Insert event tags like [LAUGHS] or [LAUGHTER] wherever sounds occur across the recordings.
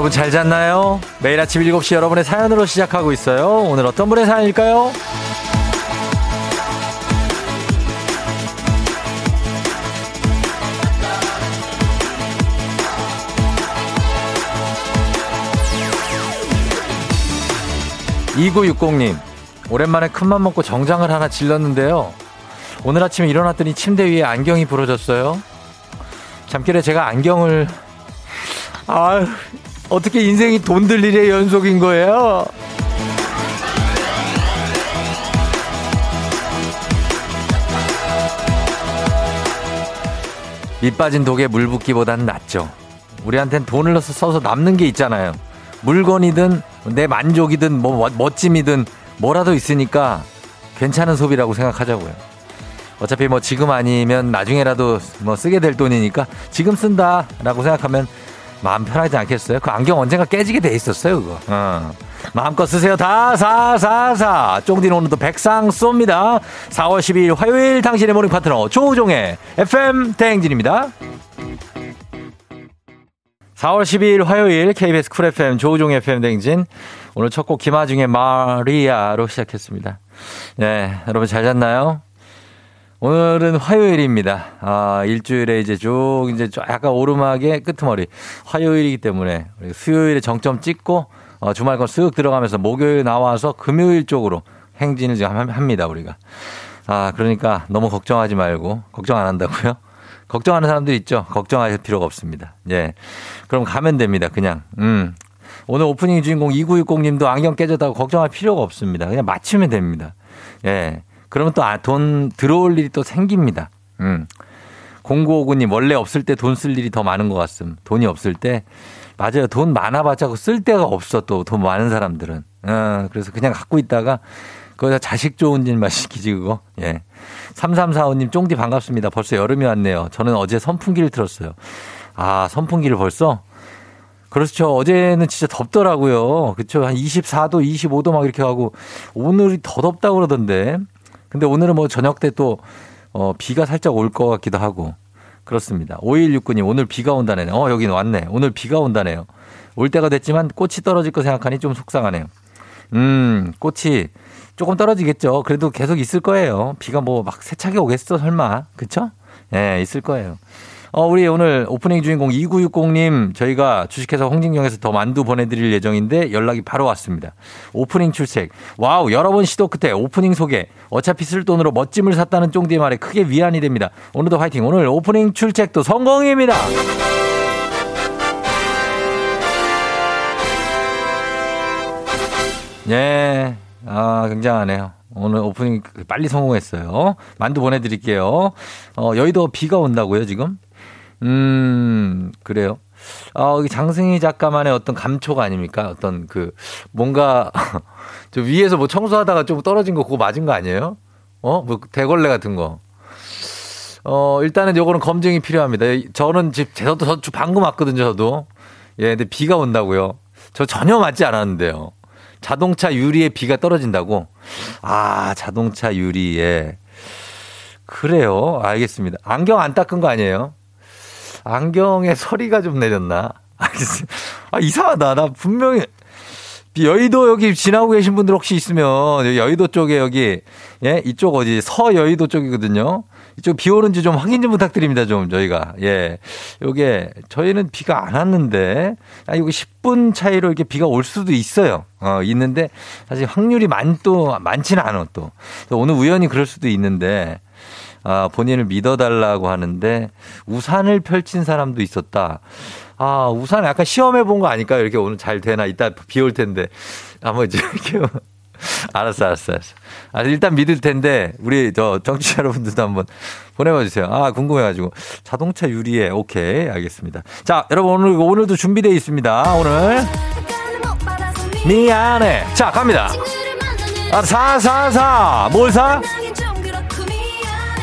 여러분 잘 잤나요? 매일 아침 7시 여러분의 사연으로 시작하고 있어요. 오늘 어떤 분의 사연일까요? (2960님) 오랜만에 큰맘 먹고 정장을 하나 질렀는데요 오늘 아침에 일어났더니 침대 위에 안경이 부러졌어요 잠결에 제가 안경을 아 어떻게 인생이 돈 들 일의 연속인 거예요? 밑 빠진 독에 물 붓기보다는 낫죠. 우리한텐 돈을 넣어서 써서 남는 게 있잖아요. 물건이든 내 만족이든 뭐 멋짐이든 뭐라도 있으니까 괜찮은 소비라고 생각하자고요. 어차피 뭐 지금 아니면 나중에라도 뭐 쓰게 될 돈이니까 지금 쓴다라고 생각하면 마음 편하지 않겠어요? 그 안경 언젠가 깨지게 돼 있었어요, 그거. 어. 마음껏 쓰세요. 다, 사, 사, 사. 쫑디는 오늘도 백상 쏩니다. 4월 12일 화요일 당신의 모닝 파트너 조우종의 FM 대행진입니다. 4월 12일 화요일 KBS 쿨 FM 조우종 FM 대행진. 오늘 첫 곡 김아중의 마리아로 시작했습니다. 네, 여러분 잘 잤나요? 오늘은 화요일입니다. 아, 일주일에 이제 쭉, 이제 약간 오르막의 끄트머리. 화요일이기 때문에 수요일에 정점 찍고, 어, 주말권 쓱 들어가면서 목요일 나와서 금요일 쪽으로 행진을 지금 합니다, 우리가. 아, 그러니까 너무 걱정하지 말고, 걱정 안 한다고요? [LAUGHS] 걱정하는 사람들 있죠? 걱정하실 필요가 없습니다. 예. 그럼 가면 됩니다, 그냥. 음. 오늘 오프닝 주인공 2960님도 안경 깨졌다고 걱정할 필요가 없습니다. 그냥 맞추면 됩니다. 예. 그러면 또돈 아, 들어올 일이 또 생깁니다. 음. 0959님, 원래 없을 때 돈 쓸 일이 더 많은 것 같음. 돈이 없을 때. 맞아요. 돈 많아봤자 쓸 데가 없어 또 돈 많은 사람들은. 어, 그래서 그냥 갖고 있다가 거기다 자식 좋은 일만 시키지 그거. 예. 3345님 쫑디 반갑습니다. 벌써 여름이 왔네요. 저는 어제 선풍기를 틀었어요. 아, 선풍기를 벌써? 그렇죠. 어제는 진짜 덥더라고요. 그렇죠. 한 24도, 25도 막 이렇게 하고 오늘이 더 덥다고 그러던데. 근데 오늘은 뭐 저녁 때 또, 어, 비가 살짝 올 것 같기도 하고. 그렇습니다. 5169님, 오늘 비가 온다네요. 어, 여기는 왔네. 오늘 비가 온다네요. 올 때가 됐지만 꽃이 떨어질 거 생각하니 좀 속상하네요. 음, 꽃이 조금 떨어지겠죠. 그래도 계속 있을 거예요. 비가 뭐 막 세차게 오겠어, 설마. 그쵸? 예, 네, 있을 거예요. 어, 우리 오늘 오프닝 주인공 2960님 저희가 주식회사 홍진경에서 더 만두 보내드릴 예정인데 연락이 바로 왔습니다. 오프닝 출첵. 와우, 여러 번 시도 끝에 오프닝 소개. 어차피 쓸 돈으로 멋짐을 샀다는 쫑디의 말에 크게 위안이 됩니다. 오늘도 화이팅. 오늘 오프닝 출첵도 성공입니다. 예. 아, 굉장하네요. 오늘 오프닝 빨리 성공했어요. 만두 보내드릴게요. 어, 여의도 비가 온다고요, 지금? 음, 그래요. 어, 장승희 작가만의 어떤 감촉 아닙니까? 어떤 그, 뭔가, [LAUGHS] 저 위에서 뭐 청소하다가 좀 떨어진 거 그거 맞은 거 아니에요? 어? 뭐 대걸레 같은 거. 어, 일단은 요거는 검증이 필요합니다. 저는 집, 저도, 저 방금 왔거든요, 저도. 예, 근데 비가 온다고요. 저 전혀 맞지 않았는데요. 자동차 유리에 비가 떨어진다고? 아, 자동차 유리에. 그래요. 알겠습니다. 안경 안 닦은 거 아니에요? 안경에 서리가 좀 내렸나? [LAUGHS] 아, 이상하다. 나 분명히 여의도 여기 지나고 계신 분들 혹시 있으면 여의도 쪽에 여기 예 이쪽 어디 서여의도 쪽이거든요. 이쪽 비 오는지 좀 확인 좀 부탁드립니다. 좀 저희가 예 요게 저희는 비가 안 왔는데 아 여기 10분 차이로 이렇게 비가 올 수도 있어요. 어 있는데 사실 확률이 많 또 많지는 않아 또 오늘 우연히 그럴 수도 있는데 아, 본인을 믿어달라고 하는데 우산을 펼친 사람도 있었다. 아, 우산 약간 시험해 본 거 아닐까요? 이렇게 오늘 잘 되나? 이따 비 올 텐데. 아마 이렇게. [LAUGHS] 알았어, 알았어, 알았어. 아, 일단 믿을 텐데, 우리 저 정치자 여러분들도 한번 보내봐 주세요. 아, 궁금해가지고. 자동차 유리에, 오케이. 알겠습니다. 자, 여러분 오늘, 오늘도 준비되어 있습니다. 오늘. 미안해. 자, 갑니다. 아, 사, 사, 사. 뭘 사?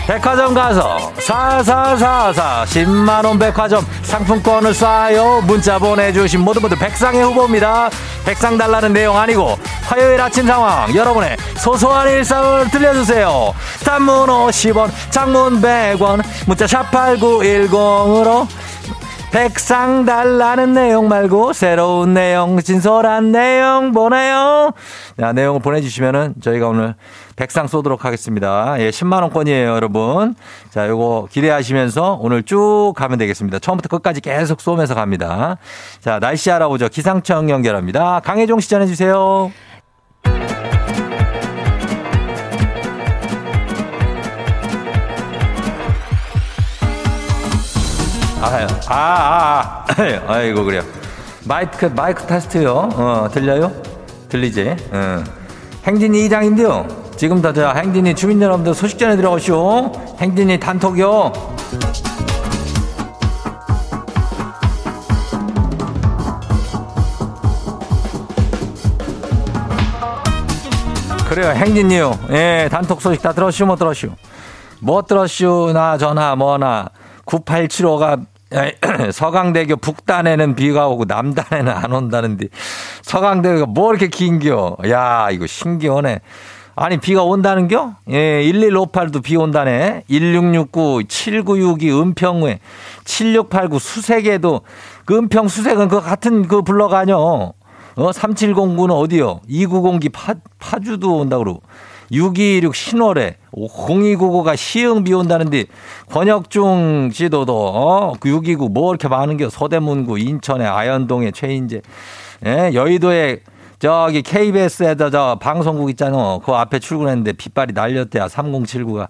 백화점 가서 사사사사 10만원 백화점 상품권을 쏴요. 문자 보내주신 모두 모두 백상의 후보입니다. 백상 달라는 내용 아니고 화요일 아침 상황 여러분의 소소한 일상을 들려주세요. 단문 50원 장문 100원 문자 샵8910으로 백상 달라는 내용 말고 새로운 내용, 진솔한 내용 보내요. 자, 내용을 보내주시면은 저희가 오늘 백상 쏘도록 하겠습니다. 예, 10만 원권이에요, 여러분. 자, 요거 기대하시면서 오늘 쭉 가면 되겠습니다. 처음부터 끝까지 계속 쏘면서 갑니다. 자, 날씨 알아보죠. 기상청 연결합니다. 강혜종 시 전해 주세요. 아, 아, 아, 아. [COUGHS] 아이고, 그래요. 마이크, 마이크 테스트요. 어, 들려요? 들리지? 어. 행진이 이장인데요. 지금부터 저 행진이 주민 여러분들 소식 전해 들어오시오. 행진이 단톡이요. 그래요, 행진이요. 예, 단톡 소식 다 들었슈, 못 들었슈? 못 들었슈, 나 전화, 뭐나. 9875가 [CLEARS THROAT] 서강대교 북단에는 비가 오고 남단에는 안 온다는데 서강대교가 뭐 이렇게 긴겨? 야, 이거 신기하네. 아니, 비가 온다는 겨? 예, 1158도 비 온다네. 1669, 7962 은평에 7689 수색에도 그 은평 수색은 그 같은 그 아니요. 어, 3709는 어디요? 2902 파, 파주도 온다 그러고. 626 신월에 0299가 시흥 비 온다는데 권혁중 지도도 어, 629 뭐 이렇게 많은 겨 서대문구 인천에 아현동에 최인재 예, 여의도에 저기 KBS에다 저 방송국 있잖아. 그 앞에 출근했는데 빗발이 날렸대야. 3079가.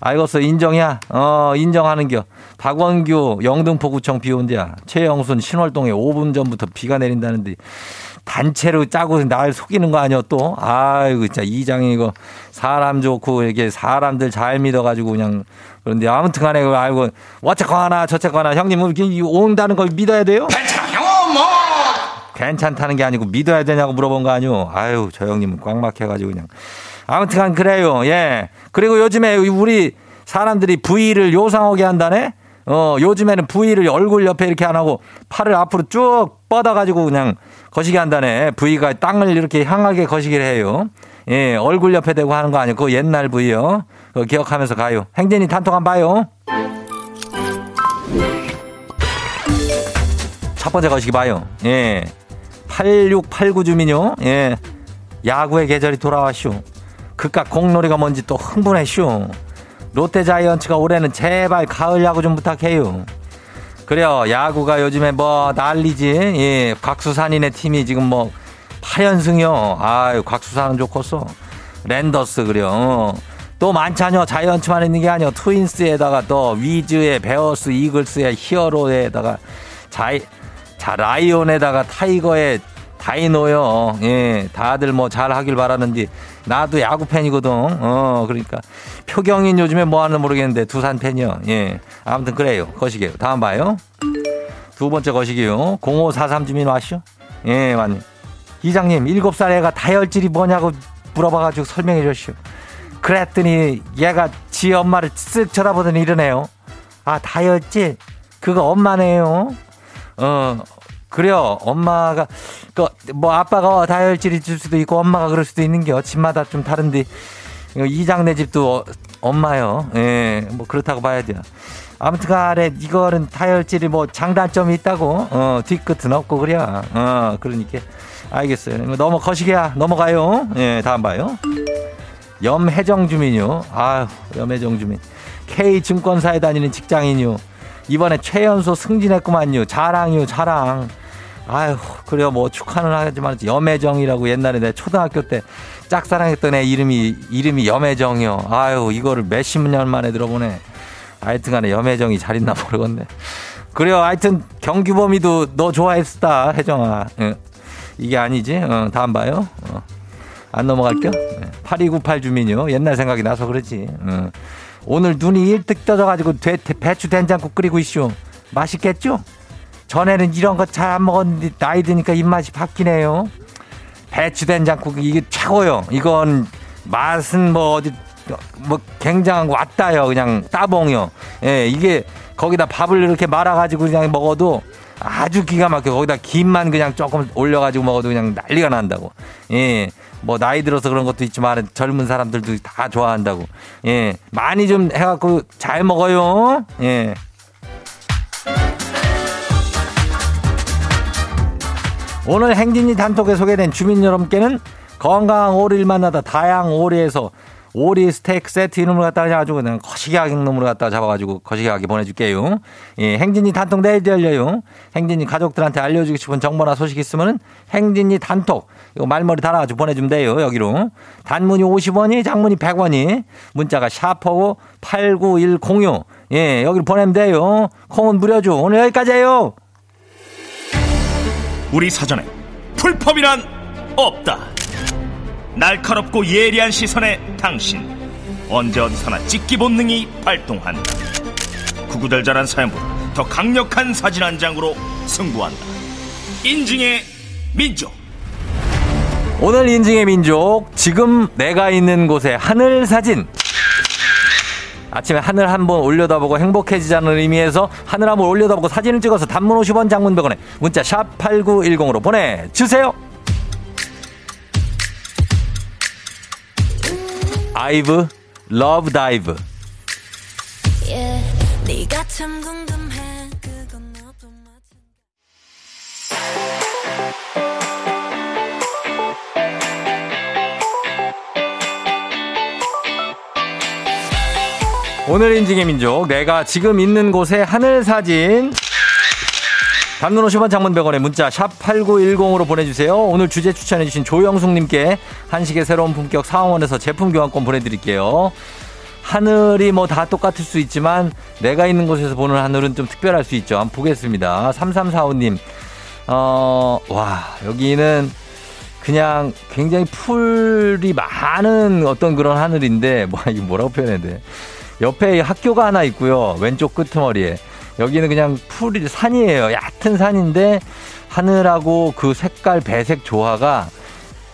알겠어. 인정이야. 어, 인정하는겨. 박원규 영등포구청 비 온대야. 최영순 신월동에 5분 전부터 비가 내린다는데 단체로 짜고 날 속이는 거 아니야 또? 아이고 진짜 이장이 이거 사람 좋고 이게 사람들 잘 믿어가지고 그냥 그런데 아무튼 간에 그거 알고 어쨌거나 저쨌거나 형님 온다는 걸 믿어야 돼요? 괜찮다는 게 아니고 믿어야 되냐고 물어본 거 아니오? 아유 저 형님은 꽉 막혀가지고 그냥 아무튼간 그래요. 예 그리고 요즘에 우리 사람들이 부위를 요상하게 한다네. 어 요즘에는 부위를 얼굴 옆에 이렇게 안 하고 팔을 앞으로 쭉 뻗어가지고 그냥 거시기 한다네. 부위가 땅을 이렇게 향하게 거시기를 해요. 예, 얼굴 옆에 대고 하는 거 아니고 그거 옛날 부위요. 그거 기억하면서 가요. 행진이 단톡 한번 봐요. 첫 번째 거시기 봐요. 예. 8689 주민요. 예. 야구의 계절이 돌아왔슈. 그깟 공놀이가 뭔지 또 흥분했슈. 롯데 자이언츠가 올해는 제발 가을 야구 좀 부탁해요. 그래요. 야구가 요즘에 뭐 난리지. 예. 곽수산이네 팀이 지금 뭐 8연승이요. 아유, 곽수산은 좋겠어. 랜더스 그래요. 어. 또 많잖요. 자이언츠만 있는 게 아니요. 트윈스에다가 또 위즈에 베어스, 이글스에 히어로에다가 자이 자 라이온에다가 타이거에 다이노요. 예, 다들 뭐 잘 하길 바라는지 나도 야구 팬이거든. 어, 그러니까 표경인 요즘에 뭐 하는 모르겠는데 두산 팬이요. 예, 아무튼 그래요. 거시기요. 다음 봐요. 두 번째 거시기요. 0543 주민 왔쇼? 예, 맞네. 이장님, 일곱 살 애가 다혈질이 뭐냐고 물어봐가지고 설명해 주시오. 그랬더니 얘가 지 엄마를 쓱 쳐다보더니 이러네요. 아, 다혈질? 그거 엄마네요. 어, 그래요. 엄마가, 그, 뭐, 아빠가 다혈질이 줄 수도 있고, 엄마가 그럴 수도 있는겨. 집마다 좀 다른데, 이장네 집도 어, 엄마요. 예, 뭐, 그렇다고 봐야 돼요. 아무튼 간에 이거는 다혈질이 뭐 장단점이 있다고, 어, 뒤끝은 없고, 그래. 어, 그러니까. 알겠어요. 넘어 거시기야. 넘어가요. 예, 다음 봐요. 염혜정 주민요. 아유, 염혜정 주민. K증권사에 다니는 직장인요. 이번에 최연소 승진했구만요. 자랑이요, 자랑. 아유, 그래요. 뭐 축하는 하지만 염혜정이라고 옛날에 내 초등학교 때 짝사랑했던 애 이름이, 이름이 염혜정이요. 아유, 이거를 몇십 년 만에 들어보네. 하여튼 간에 염혜정이 잘 있나 모르겠네. 그래요. 하여튼 경규범이도 너 좋아했다, 혜정아. 예. 이게 아니지? 어, 다음 봐요. 어. 안 넘어갈게요. 8298 주민요. 옛날 생각이 나서 그렇지. 어. 오늘 눈이 일뜩 떠져가지고 돼, 배추 된장국 끓이고 있쇼. 맛있겠죠? 전에는 이런 거 잘 안 먹었는데 나이 드니까 입맛이 바뀌네요. 배추 된장국 이게 최고요. 이건 맛은 뭐 어디 뭐 굉장한 거 왔다요. 그냥 따봉요. 예, 이게 거기다 밥을 이렇게 말아가지고 그냥 먹어도 아주 기가 막혀. 거기다 김만 그냥 조금 올려가지고 먹어도 그냥 난리가 난다고. 예. 뭐 나이 들어서 그런 것도 있지만 젊은 사람들도 다 좋아한다고. 예. 많이 좀 해갖고 잘 먹어요. 예. 오늘 행진이 단톡에 소개된 주민 여러분께는 건강한 오리를 만나다 다양 오리에서 오리 스테이크 세트 이름을 갖다가 해가지고 그냥 거시기하게 놈으로 갖다가 잡아가지고 거시기하게 보내줄게요. 예, 행진이 단톡 내일 열려요. 행진이 가족들한테 알려주고 싶은 정보나 소식 있으면은 행진이 단톡 이거 말머리 달아가지고 보내주면 돼요. 여기로 단문이 50원이 장문이 100원이 문자가 샤퍼고 89106 예, 여기로 보내면 돼요. 콩은 무료죠. 오늘 여기까지예요. 우리 사전에 풀펌이란 없다. 날카롭고 예리한 시선에 당신 언제 어디서나 찍기 본능이 발동한다. 구구절절한 사연보다 더 강력한 사진 한 장으로 승부한다. 인증의 민족. 오늘 인증의 민족 지금 내가 있는 곳의 하늘 사진. 아침에 하늘 한번 올려다보고 행복해지자는 의미에서 하늘 한번 올려다보고 사진을 찍어서 단문 50원 장문 100원에 문자 샵 8910으로 보내주세요. 아이브 LOVE DIVE 네 오늘 인증의 민족 내가 지금 있는 곳의 하늘 사진 단문 50원 장문 100원에 문자 샵 8910으로 보내주세요. 오늘 주제 추천해주신 조영숙님께 한식의 새로운 품격 상원에서 제품 교환권 보내드릴게요. 하늘이 뭐 다 똑같을 수 있지만 내가 있는 곳에서 보는 하늘은 좀 특별할 수 있죠. 한번 보겠습니다. 3345님. 어, 와, 여기는 그냥 굉장히 풀이 많은 어떤 그런 하늘인데, 뭐, 이게 뭐라고 표현해야 돼. 옆에 학교가 하나 있고요. 왼쪽 끄트머리에. 여기는 그냥 풀이 산이에요. 얕은 산인데 하늘하고 그 색깔 배색 조화가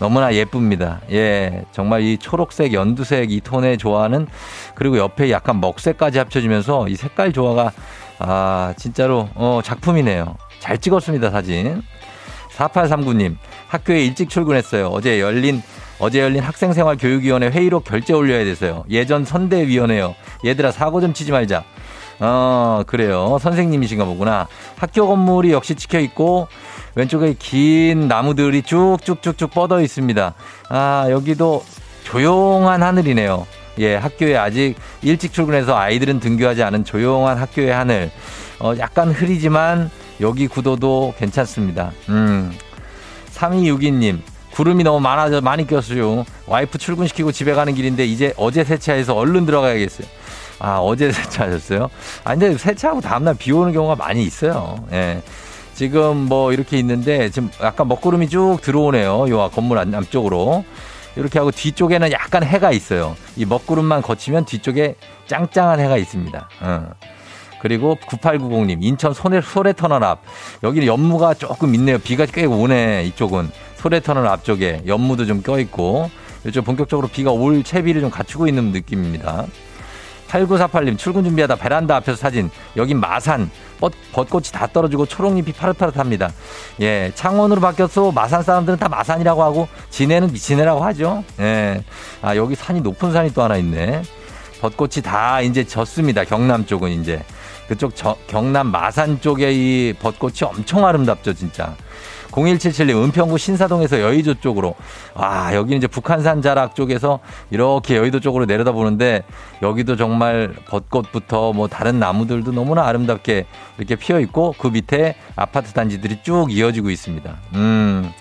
너무나 예쁩니다. 예, 정말 이 초록색, 연두색 이 톤의 조화는 그리고 옆에 약간 먹색까지 합쳐지면서 이 색깔 조화가 아 진짜로 어 작품이네요. 잘 찍었습니다 사진. 4839님 학교에 일찍 출근했어요. 어제 열린 어제 열린 학생생활교육위원회 회의로 결제 올려야 돼서요. 예전 선대위원회요. 얘들아 사고 좀 치지 말자. 어, 그래요. 선생님이신가 보구나. 학교 건물이 역시 찍혀 있고, 왼쪽에 긴 나무들이 쭉쭉쭉쭉 뻗어 있습니다. 아, 여기도 조용한 하늘이네요. 예, 학교에 아직 일찍 출근해서 아이들은 등교하지 않은 조용한 학교의 하늘. 어, 약간 흐리지만 여기 구도도 괜찮습니다. 음. 3262님, 구름이 너무 많아져, 많이 꼈어요. 와이프 출근시키고 집에 가는 길인데 이제 어제 세차해서 얼른 들어가야겠어요. 아, 어제 [LAUGHS] 세차하셨어요? 아, 근데 세차하고 다음날 비 오는 경우가 많이 있어요. 예. 지금 뭐 이렇게 있는데 지금 약간 먹구름이 쭉 들어오네요. 요 건물 안쪽으로. 이렇게 하고 뒤쪽에는 약간 해가 있어요. 이 먹구름만 거치면 뒤쪽에 짱짱한 해가 있습니다. 어. 그리고 9890님, 인천 소래, 소래터널 앞. 여기는 연무가 조금 있네요. 비가 꽤 오네, 이쪽은. 소래터널 앞쪽에 연무도 좀 껴있고. 요즘 본격적으로 비가 올 채비를 좀 갖추고 있는 느낌입니다. 8948님 출근 준비하다 베란다 앞에서 사진. 여긴 마산. 벚, 벚꽃이 다 떨어지고 초록잎이 파릇파릇합니다. 예, 창원으로 바뀌었어. 마산 사람들은 다 마산이라고 하고 진해는 미치네라고 하죠. 예. 아, 여기 산이 높은 산이 또 하나 있네. 벚꽃이 다 이제 졌습니다. 경남 쪽은 이제. 그쪽 저, 경남 마산 쪽에 이 벚꽃이 엄청 아름답죠, 진짜. 0177님 은평구 신사동에서 여의도 쪽으로 와 여기는 이제 북한산 자락 쪽에서 이렇게 여의도 쪽으로 내려다 보는데 여기도 정말 벚꽃부터 뭐 다른 나무들도 너무나 아름답게 이렇게 피어 있고 그 밑에 아파트 단지들이 쭉 이어지고 있습니다. 음.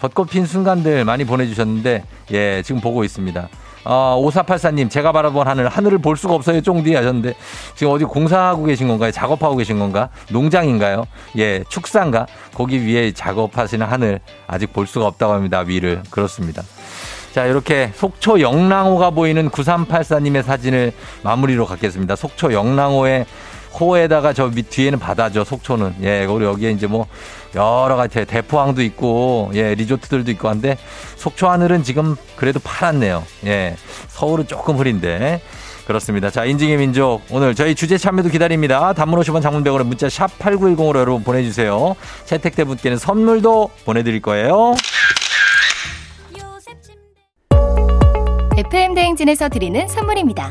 벚꽃 핀 순간들 많이 보내주셨는데, 예, 지금 보고 있습니다. 어, 5484님, 제가 바라본 하늘, 하늘을 볼 수가 없어요, 쫑디 하셨는데, 지금 어디 공사하고 계신 건가요? 작업하고 계신 건가? 농장인가요? 예, 축사인가? 거기 위에 작업하시는 하늘, 아직 볼 수가 없다고 합니다, 위를. 그렇습니다. 자, 이렇게 속초 영랑호가 보이는 9384님의 사진을 마무리로 갖겠습니다. 속초 영랑호의 호에다가 저 밑 뒤에는 바다죠, 속초는. 예, 그리고 여기에 이제 뭐 여러 가지 대포항도 있고, 예, 리조트들도 있고 한데 속초 하늘은 지금 그래도 파랗네요. 예, 서울은 조금 흐린데. 그렇습니다. 자, 인증의 민족. 오늘 저희 주제 참여도 기다립니다. 단문 50원 장문백원의 문자 샵 8910으로 여러분 보내주세요. 채택된 분께는 선물도 보내드릴 거예요. FM 대행진에서 드리는 선물입니다.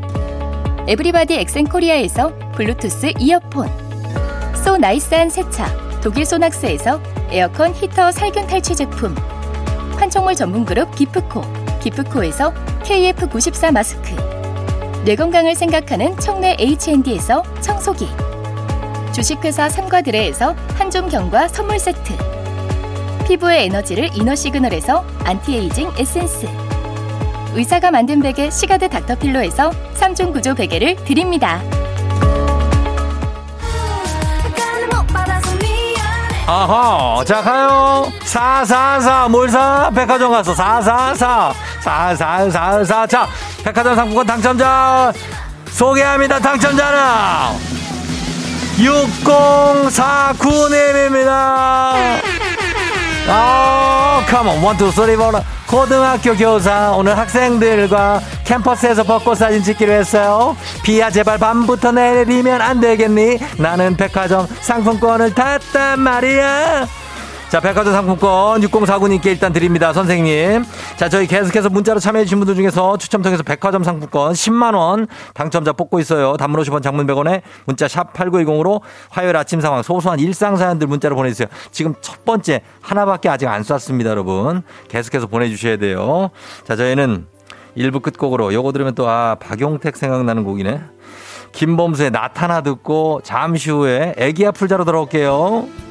에브리바디 엑센코리아에서 블루투스 이어폰. so nice한 세차 독일 소낙스에서 에어컨 히터 살균 탈취 제품. 판촉물 전문 그룹 기프코 기프코에서 KF94 마스크. 뇌 건강을 생각하는 청내 H&D에서 청소기. 주식회사 삼과드레에서 한종경과 선물 세트. 피부의 에너지를 이너 시그널에서 안티에이징 에센스 의사가 만든 베개 시가드 닥터필로에서 3중 구조 베개를 드립니다. 아하, 자, 가요. 444, 뭘 사? 백화점 가서 444, 4444. 자, 백화점 상품권 당첨자 소개합니다. 당첨자는 6049님입니다. 아, come on, one, two, three, four 고등학교 교사 오늘 학생들과 캠퍼스에서 벚꽃 사진 찍기로 했어요. 비야 제발 밤부터 내리면 안 되겠니? 나는 백화점 상품권을 탔단 말이야. 자, 백화점 상품권 6049님께 일단 드립니다. 선생님. 자, 저희 계속해서 문자로 참여해주신 분들 중에서 추첨 통해서 백화점 상품권 10만원 당첨자 뽑고 있어요. 단문 50원 장문 100원에 문자 샵 8910으로 화요일 아침 상황 소소한 일상 사연들 문자로 보내주세요. 지금 첫 번째 하나밖에 아직 안 쐈습니다, 여러분. 계속해서 보내주셔야 돼요. 자, 저희는 1부 끝곡으로 요거 들으면 또 아, 박용택 생각나는 곡이네. 김범수의 나타나 듣고 잠시 후에 애기야 풀자로 돌아올게요.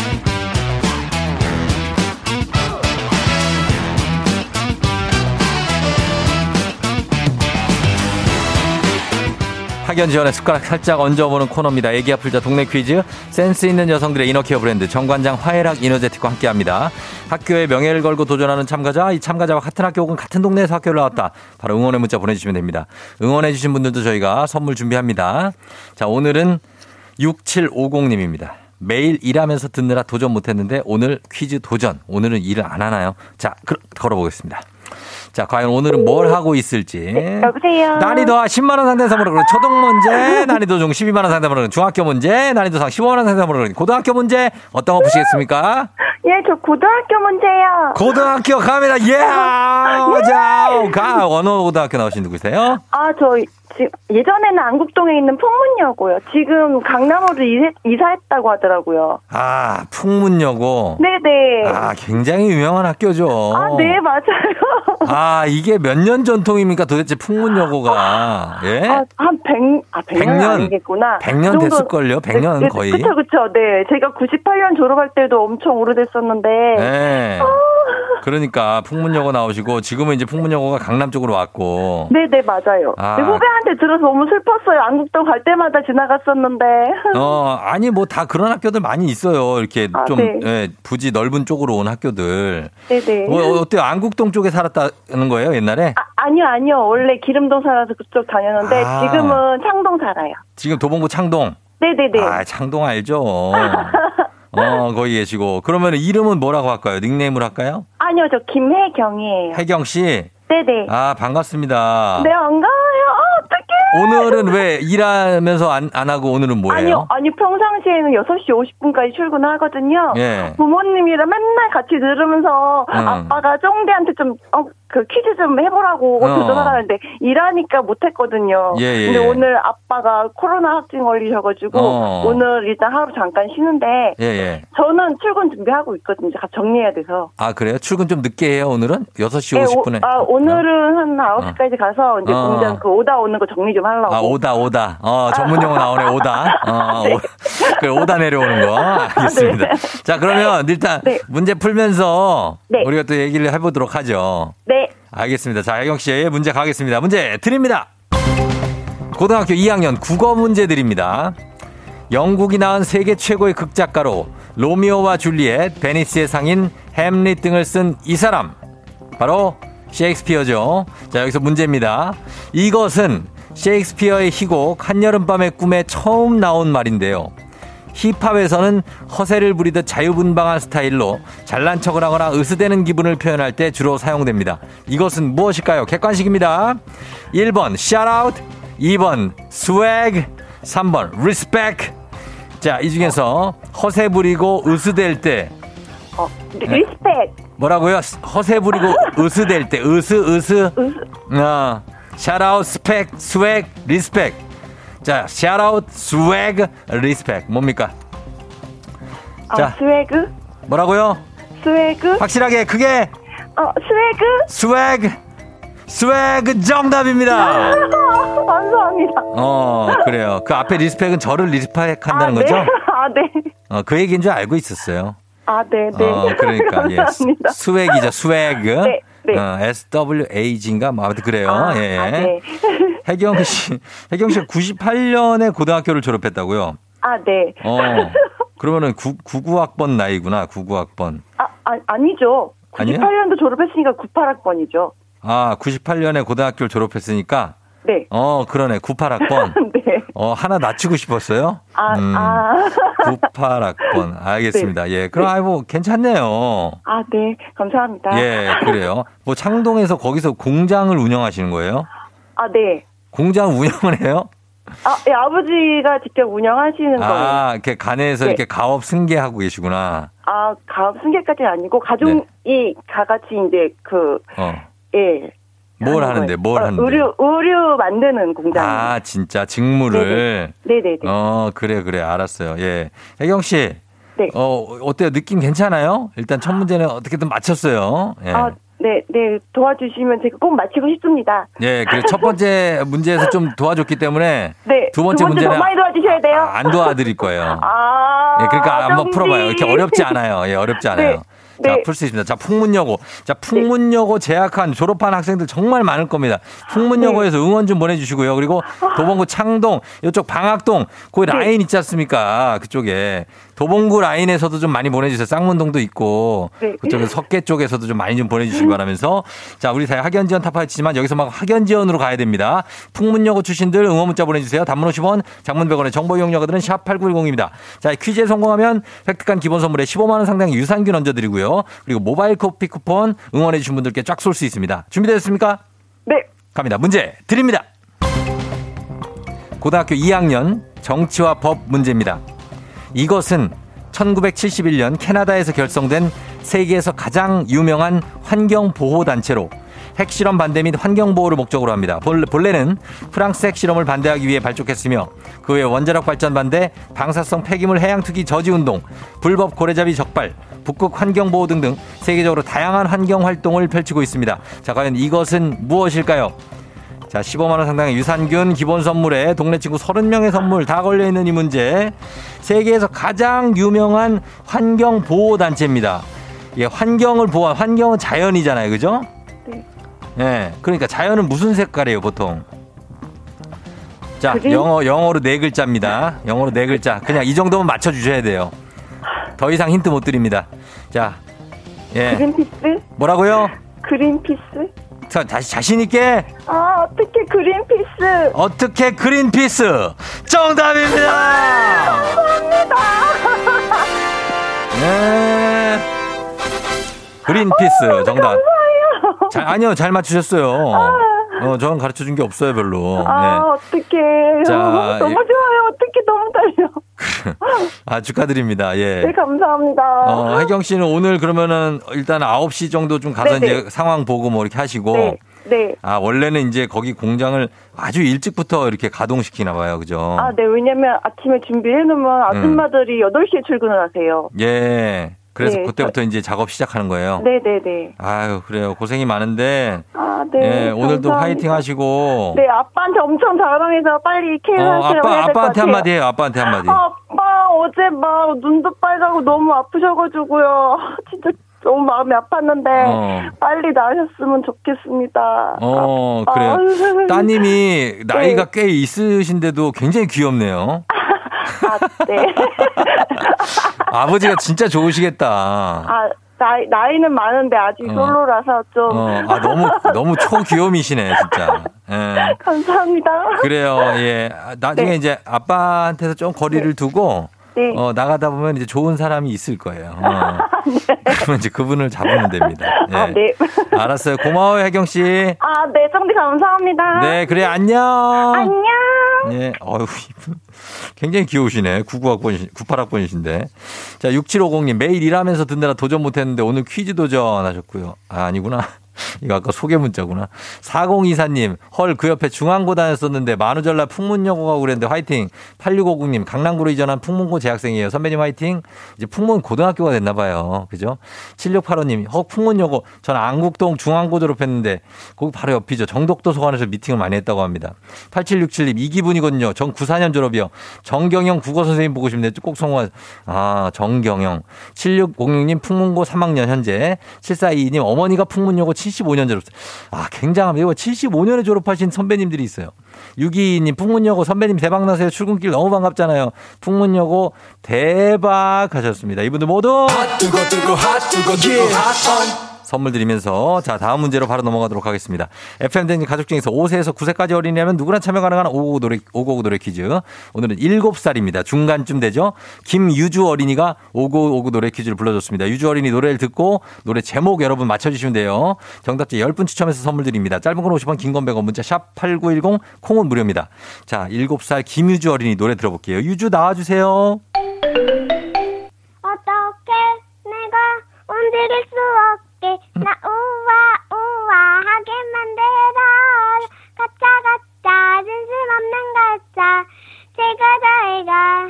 학연 지원의 숟가락 살짝 얹어보는 코너입니다. 애기 아플 자 동네 퀴즈. 센스 있는 여성들의 이너케어 브랜드 정관장 화해락 이너제틱과 함께합니다. 학교의 명예를 걸고 도전하는 참가자, 이 참가자와 같은 학교 혹은 같은 동네에서 학교를 나왔다. 바로 응원의 문자 보내주시면 됩니다. 응원해주신 분들도 저희가 선물 준비합니다. 자, 오늘은 6750님입니다. 매일 일하면서 듣느라 도전 못했는데 오늘 퀴즈 도전. 오늘은 일을 안 하나요? 자, 그, 걸어보겠습니다. 자, 과연 오늘은 뭘 하고 있을지. 여보세요. 난이도 10만원 상대 선물을 그런 초등 문제, 난이도 중 12만원 상대 선물을 그런 중학교 문제, 난이도 상 15만원 상대 선물을 그런 고등학교 문제, 어떤 거 푸시겠습니까? [LAUGHS] 예, 저 고등학교 문제요. 고등학교 갑니다. 예! [LAUGHS] 자, 가. 어느 고등학교 나오신 누구세요? 아, 저 지, 예전에는 안국동에 있는 풍문여고요. 지금 강남으로 이사, 이사 했다고 하더라고요. 아, 풍문여고. 네네. 아, 굉장히 유명한 학교죠. 아, 네, 맞아요. 아, 이게 몇 년 전통입니까? 도대체 풍문여고가. 예? 아, 한 100, 아, 100년, 100년. 아니겠구나. 100년 그 정도- 됐을걸요? 100년 네, 거의. 그쵸, 그쵸. 네. 제가 98년 졸업할 때도 엄청 오래됐었는데. 네. 그러니까 풍문여고 나오시고 지금은 이제 풍문여고가 강남 쪽으로 왔고. 네네, 맞아요. 아. 네, 후배한테 들어서 너무 슬펐어요. 안국동 갈 때마다 지나갔었는데. [LAUGHS] 어, 아니 뭐 다 그런 학교들 많이 있어요. 이렇게 아, 좀 네. 예, 부지 넓은 쪽으로 온 학교들. 네네. 뭐 어때요? 안국동 쪽에 살았다는 거예요, 옛날에? 아, 아니요, 아니요. 원래 기름동 살아서 그쪽 다녔는데, 아. 지금은 창동 살아요. 지금 도봉구 창동. 네네네. 아, 창동 알죠. [LAUGHS] 어, 거기 계시고. 그러면 이름은 뭐라고 할까요? 닉네임으로 할까요? 아니요, 저 김혜경이에요. 혜경 씨. 네네. 아, 반갑습니다. 네, 반가워요. 오늘은 왜 일하면서 안, 안 하고 오늘은 뭐예요? 아니요, 아니, 평상시에는 6시 50분까지 출근하거든요. 예. 부모님이랑 맨날 같이 들으면서 음. 아빠가 쫑대한테 좀, 어, 그 퀴즈 좀 해보라고 어. [LAUGHS] 도전하라는데 일하니까 못했거든요. 예, 예. 근데 오늘 아빠가 코로나 확진 걸리셔가지고 어. 오늘 일단 하루 잠깐 쉬는데 예, 예. 저는 출근 준비하고 있거든요. 다 정리해야 돼서. 아, 그래요? 출근 좀 늦게 해요, 오늘은? 6시 네, 50분에. 오, 아, 오늘은 한 9시까지 가서 이제 어. 공장 그 오다 오는 거 정리 좀 하려고. 아, 오다, 오다. 어, 전문 용어 나오네, 오다. 어, [LAUGHS] 네. 오, 그래, 오다 내려오는 거. 알겠습니다. [LAUGHS] 자, 그러면 일단 네. 문제 풀면서 네. 우리가 또 얘기를 해보도록 하죠. 네. 알겠습니다. 자, 혜경 씨의 문제 가겠습니다. 문제 드립니다. 고등학교 2학년 국어 문제 드립니다. 영국이 낳은 세계 최고의 극작가로 로미오와 줄리엣, 베니스의 상인, 햄릿 등을 쓴 이 사람. 바로 셰익스피어죠. 자, 여기서 문제입니다. 이것은 셰익스피어의 희곡 한여름밤의 꿈에 처음 나온 말인데요. 힙합에서는 허세를 부리듯 자유분방한 스타일로 잘난 척을 하거나 으스대는 기분을 표현할 때 주로 사용됩니다. 이것은 무엇일까요? 객관식입니다. 1번 shout out, 2번 swag, 3번 respect. 자, 이 중에서 허세 부리고 으스댈 때 어, 네. Respect. 뭐라고요? 허세 부리고 [LAUGHS] 으스댈 때 으스 으스 어, shout out 스펙 swag respect 자 shout out swag respect 뭡니까? 아, 자. Swag? 뭐라고요? Swag? 확실하게 크게 어, swag? Swag Swag 정답입니다. [LAUGHS] 감사합니다. 어 그래요. 그 앞에 respect은 저를 respect한다는 아, 거죠? 네. [LAUGHS] 아, 네. 어, 그 얘기인 줄 알고 있었어요. 아, 네, 네. 어, 그러니까 예. [LAUGHS] 감사합니다. Swag이죠 swag. 네, 네. 어, SWAG인가 뭐 아무튼 그래요. 아, 예. 아, 네. [LAUGHS] 혜경 씨, 혜경 씨가 98년에 고등학교를 졸업했다고요? 아, 네. 어. [LAUGHS] 그러면은 9, 99학번 나이구나, 99학번. 아, 아, 아니죠. 아니에요? 98년도 졸업했으니까 98학번이죠. 아, 98년에 고등학교를 졸업했으니까, 네. 어, 그러네, 98학번. [LAUGHS] 네. 어, 하나 낮추고 싶었어요? 아, 음, 아. [LAUGHS] 98학번. 알겠습니다. 예. 그럼, 네. 아이, 뭐, 괜찮네요. 아, 네. 감사합니다. 예, 그래요. 뭐, 창동에서 거기서 공장을 운영하시는 거예요? 아, 네. 공장 운영을 해요? 아, 예, 아버지가 직접 운영하시는 거예요. 아, 이렇게 간에서 네. 이렇게 가업 승계하고 계시구나. 아, 가업 승계까지는 아니고, 가족이 다 같이 이제 그, 어. 예. 뭘 하는 하는데. 뭘 어, 하는데? 의류, 의류 만드는 공장. 아, 진짜 직무를. 네네 네. 어, 그래, 그래. 알았어요. 예. 혜경 씨. 네. 어, 어때요? 느낌 괜찮아요? 일단 첫 문제는 어떻게든 맞췄어요. 예. 아, 네, 네. 도와주시면 제가 꼭 맞히고 싶습니다. 예, 그래. 첫 번째 문제에서 좀 도와줬기 때문에 [LAUGHS] 네. 두 번째 더 문제는 많이 도와주셔야 돼요. 아, 안 도와드릴 거예요. [LAUGHS] 아. 예, 그러니까 한번. 풀어봐요. 이렇게 어렵지 않아요. 예, 어렵지 않아요. 네. 자, 네. 풀수 있습니다. 자, 풍문여고. 자, 풍문여고 재학한, 졸업한 학생들 정말 많을 겁니다. 풍문여고에서 네. 응원 좀 보내주시고요. 그리고 도봉구 창동, 이쪽 방학동, 네. 라인 있지 않습니까? 그쪽에. 도봉구 라인에서도 좀 많이 보내주세요. 쌍문동도 있고. 네. 그쪽에 석계 쪽에서도 좀 많이 좀 보내주시기 바라면서. 자, 우리 사회 학연 지원 타파했지만 여기서 막 학연 지원으로 가야 됩니다. 풍문여고 출신들 응원 문자 보내주세요. 단문 50원, 장문 100원의 정보 이용료들은 샵 8910입니다. 자, 퀴즈에 성공하면 획득한 기본 선물에 15만 원 상당의 유산균 얹어드리고요. 그리고 모바일 커피 쿠폰 응원해주신 분들께 쫙 쏠 수 있습니다. 준비되셨습니까? 네. 갑니다. 문제 드립니다. 고등학교 2학년 정치와 법 문제입니다. 이것은 1971년 캐나다에서 결성된 세계에서 가장 유명한 환경보호단체로 핵실험 반대 및 환경보호를 목적으로 합니다. 본- 본래는 프랑스 핵실험을 반대하기 위해 발족했으며 그 외 원자력 발전 반대, 방사성 폐기물 해양 투기 저지 운동, 불법 고래잡이 적발, 북극 환경보호 등등 세계적으로 다양한 환경 활동을 펼치고 있습니다. 자, 과연 이것은 무엇일까요? 자, 15만원 상당의 유산균 기본 선물에 동네 친구 30명의 선물 다 걸려있는 이 문제. 세계에서 가장 유명한 환경보호단체입니다. 예, 환경을 보호, 환경은 자연이잖아요. 그죠? 네. 예, 그러니까 자연은 무슨 색깔이에요, 보통? 자, 그린? 영어, 영어로 네 글자입니다. 영어로 네 글자. 그냥 이 정도면 맞춰주셔야 돼요. 더 이상 힌트 못 드립니다. 자, 예. 그린피스? 뭐라고요? 그린피스? 자, 다시 자신있게. 아, 어떻게 그린피스? 어떻게 그린피스 정답입니다. 네. 그린피스 정답. 잘, 아니요, 잘 맞추셨어요. 어, 저는 가르쳐 준 게 없어요, 별로. 아, 네. 어떡해. 자, 너무 떨려. 아, 축하드립니다. 예. 네, 감사합니다. 어, 혜경 씨는 오늘 그러면은 일단 9시 정도 좀 가서 네네. 이제 상황 보고 뭐 이렇게 하시고. 네, 네. 아, 원래는 이제 거기 공장을 아주 일찍부터 이렇게 가동시키나 봐요. 그죠? 아, 네. 왜냐면 아침에 준비해 놓으면 아줌마들이 8시에 출근을 하세요. 예. 그래서 네, 그때부터 이제 작업 시작하는 거예요. 네 네 네. 아유, 그래요. 고생이 많은데. 아, 네. 예, 오늘도. 화이팅 하시고. 네, 아빠한테 엄청 자랑해서 빨리 케어 어, 하시라고 아빠, 해야 될것 아빠한테. 한마디 해요. 아빠한테 한마디. 아빠, 어제 막 눈도 빨가고 너무 아프셔가지고요. [LAUGHS] 진짜 너무 마음이 아팠는데 어. 빨리 나으셨으면 좋겠습니다. 어, 아, 그래요. 아, [LAUGHS] 따님이 나이가 네. 꽤 있으신데도 굉장히 귀엽네요. 아, 네. [LAUGHS] 아버지가 진짜 좋으시겠다. 아, 나이, 나이는 많은데 아직 어. 솔로라서 좀. 어, 아, 너무, 너무 초귀염이시네, 진짜. 예. 감사합니다. 그래요, 예. 아, 나중에 네. 이제 아빠한테서 좀 거리를 두고, 네. 어, 나가다 보면 이제 좋은 사람이 있을 거예요. 어. [LAUGHS] 그러면 이제 그분을 잡으면 됩니다. 예. 아, 네. 알았어요. 고마워요, 혜경 씨. 아, 네, 정리 감사합니다. 네, 그래, 안녕. 안녕. 예, 어휴, 이분 굉장히 귀여우시네. 99학번, 98학번이신데. 자, 6750님, 매일 일하면서 듣느라 도전 못했는데 오늘 퀴즈 도전 하셨고요. 아, 아니구나. 이거 아까 소개 문자구나. 4024님, 헐, 그 옆에 중앙고 다녔었는데 만우절날 풍문여고 가고 그랬는데 화이팅. 8650님, 강남구로 이전한 풍문고 재학생이에요. 선배님 화이팅. 이제 풍문 고등학교가 됐나봐요. 그죠? 7685님, 헉, 풍문여고. 전 안국동 중앙고 졸업했는데 거기 바로 옆이죠. 정독도 소관에서 미팅을 많이 했다고 합니다. 8767님, 이 기분이거든요. 전 94년 졸업이요. 정경영 국어 선생님 보고 싶네요. 꼭 성공하, 아, 정경영. 7606님, 풍문고 3학년 현재. 7422님, 어머니가 풍문여고 75년 졸업. 아, 굉장합니다. 이거 75년에 졸업하신 선배님들이 있어요. 622님, 풍문여고 선배님 대박나세요. 출근길 너무 반갑잖아요. 풍문여고 대박 하셨습니다. 이분들 모두 뜨거 뜨거 핫 뜨거 뜨거 핫 선물 드리면서 자 다음 문제로 바로 넘어가도록 하겠습니다. FM 댕진 가족 중에서 5세에서 9세까지 어린이라면 누구나 참여 가능한 599 노래 599 노래 퀴즈. 오늘은 7살입니다. 중간쯤 되죠. 김유주 어린이가 5959 노래 퀴즈를 불러줬습니다. 유주 어린이 노래를 듣고 노래 제목 여러분 맞춰주시면 돼요. 정답자 10분 추첨해서 선물 드립니다. 짧은 건 50원, 긴 건 100원, 문자 샵 8910 콩은 무료입니다. 자 7살 김유주 어린이 노래 들어볼게요. 유주 나와주세요. 어떻게 내가 움직일 수없 게 나 우와 우와하게 만들어 가짜 가짜 진심 없는 가짜 제가 제가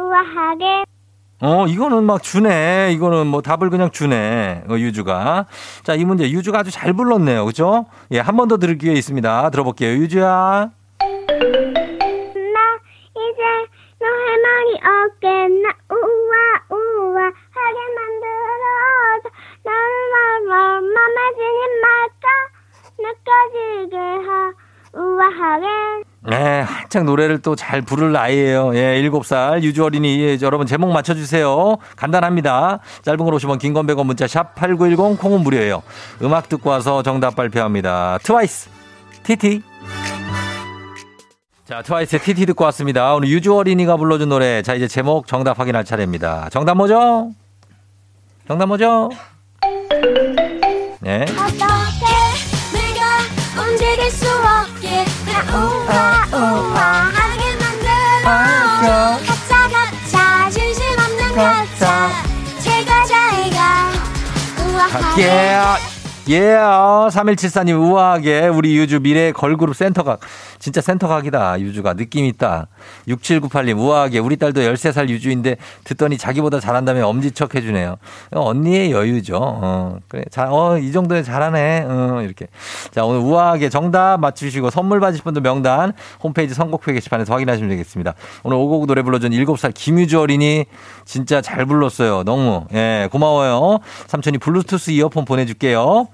우와하게 어, 이거는 막 주네. 이거는 뭐 답을 그냥 주네. 어, 유주가. 자, 이 문제 유주가 아주 잘 불렀네요. 그죠? 예, 한 번 더 들을 기회 있습니다. 들어볼게요. 유주야. 나 이제 너 할머니 없게 나 지닌 말까 느껴지게 하 우와하게 네, 한창 노래를 또 잘 부를 나이에요. 예, 7살 유주 어린이 예, 여러분 제목 맞춰 주세요. 간단합니다. 짧은 걸 오시면 긴건 100원 문자 샵 8910 콩은 무료예요. 음악 듣고 와서 정답 발표합니다. 트와이스, TT. 자, 트와이스의 TT 듣고 왔습니다. 오늘 유주 어린이가 불러준 노래. 자, 이제 제목 정답 확인할 차례입니다. 정답 뭐죠? 정답 뭐죠? 네. 어떻게 내가 움직일 수 없게 나 우와 아, 아. 우와 하게 만들어. 가짜 가짜 진심 없는 가짜. 제가 자기가 우와 가짜 예, yeah. 3174님 우아하게 우리 유주 미래 걸그룹 센터각. 진짜 센터각이다. 유주가 느낌 있다. 6798님 우아하게 우리 딸도 13살 유주인데 듣더니 자기보다 잘한다며 엄지척 해주네요. 언니의 여유죠. 어, 그래. 자, 어, 이 정도에 잘하네. 어, 이렇게. 자, 오늘 우아하게 정답 맞추시고 선물 받으실 분들 명단 홈페이지 선곡표 게시판에서 확인하시면 되겠습니다. 오늘 오곡 노래 불러준 7살 김유주 어린이 진짜 잘 불렀어요. 너무. 예, 고마워요. 삼촌이 블루투스 이어폰 보내줄게요.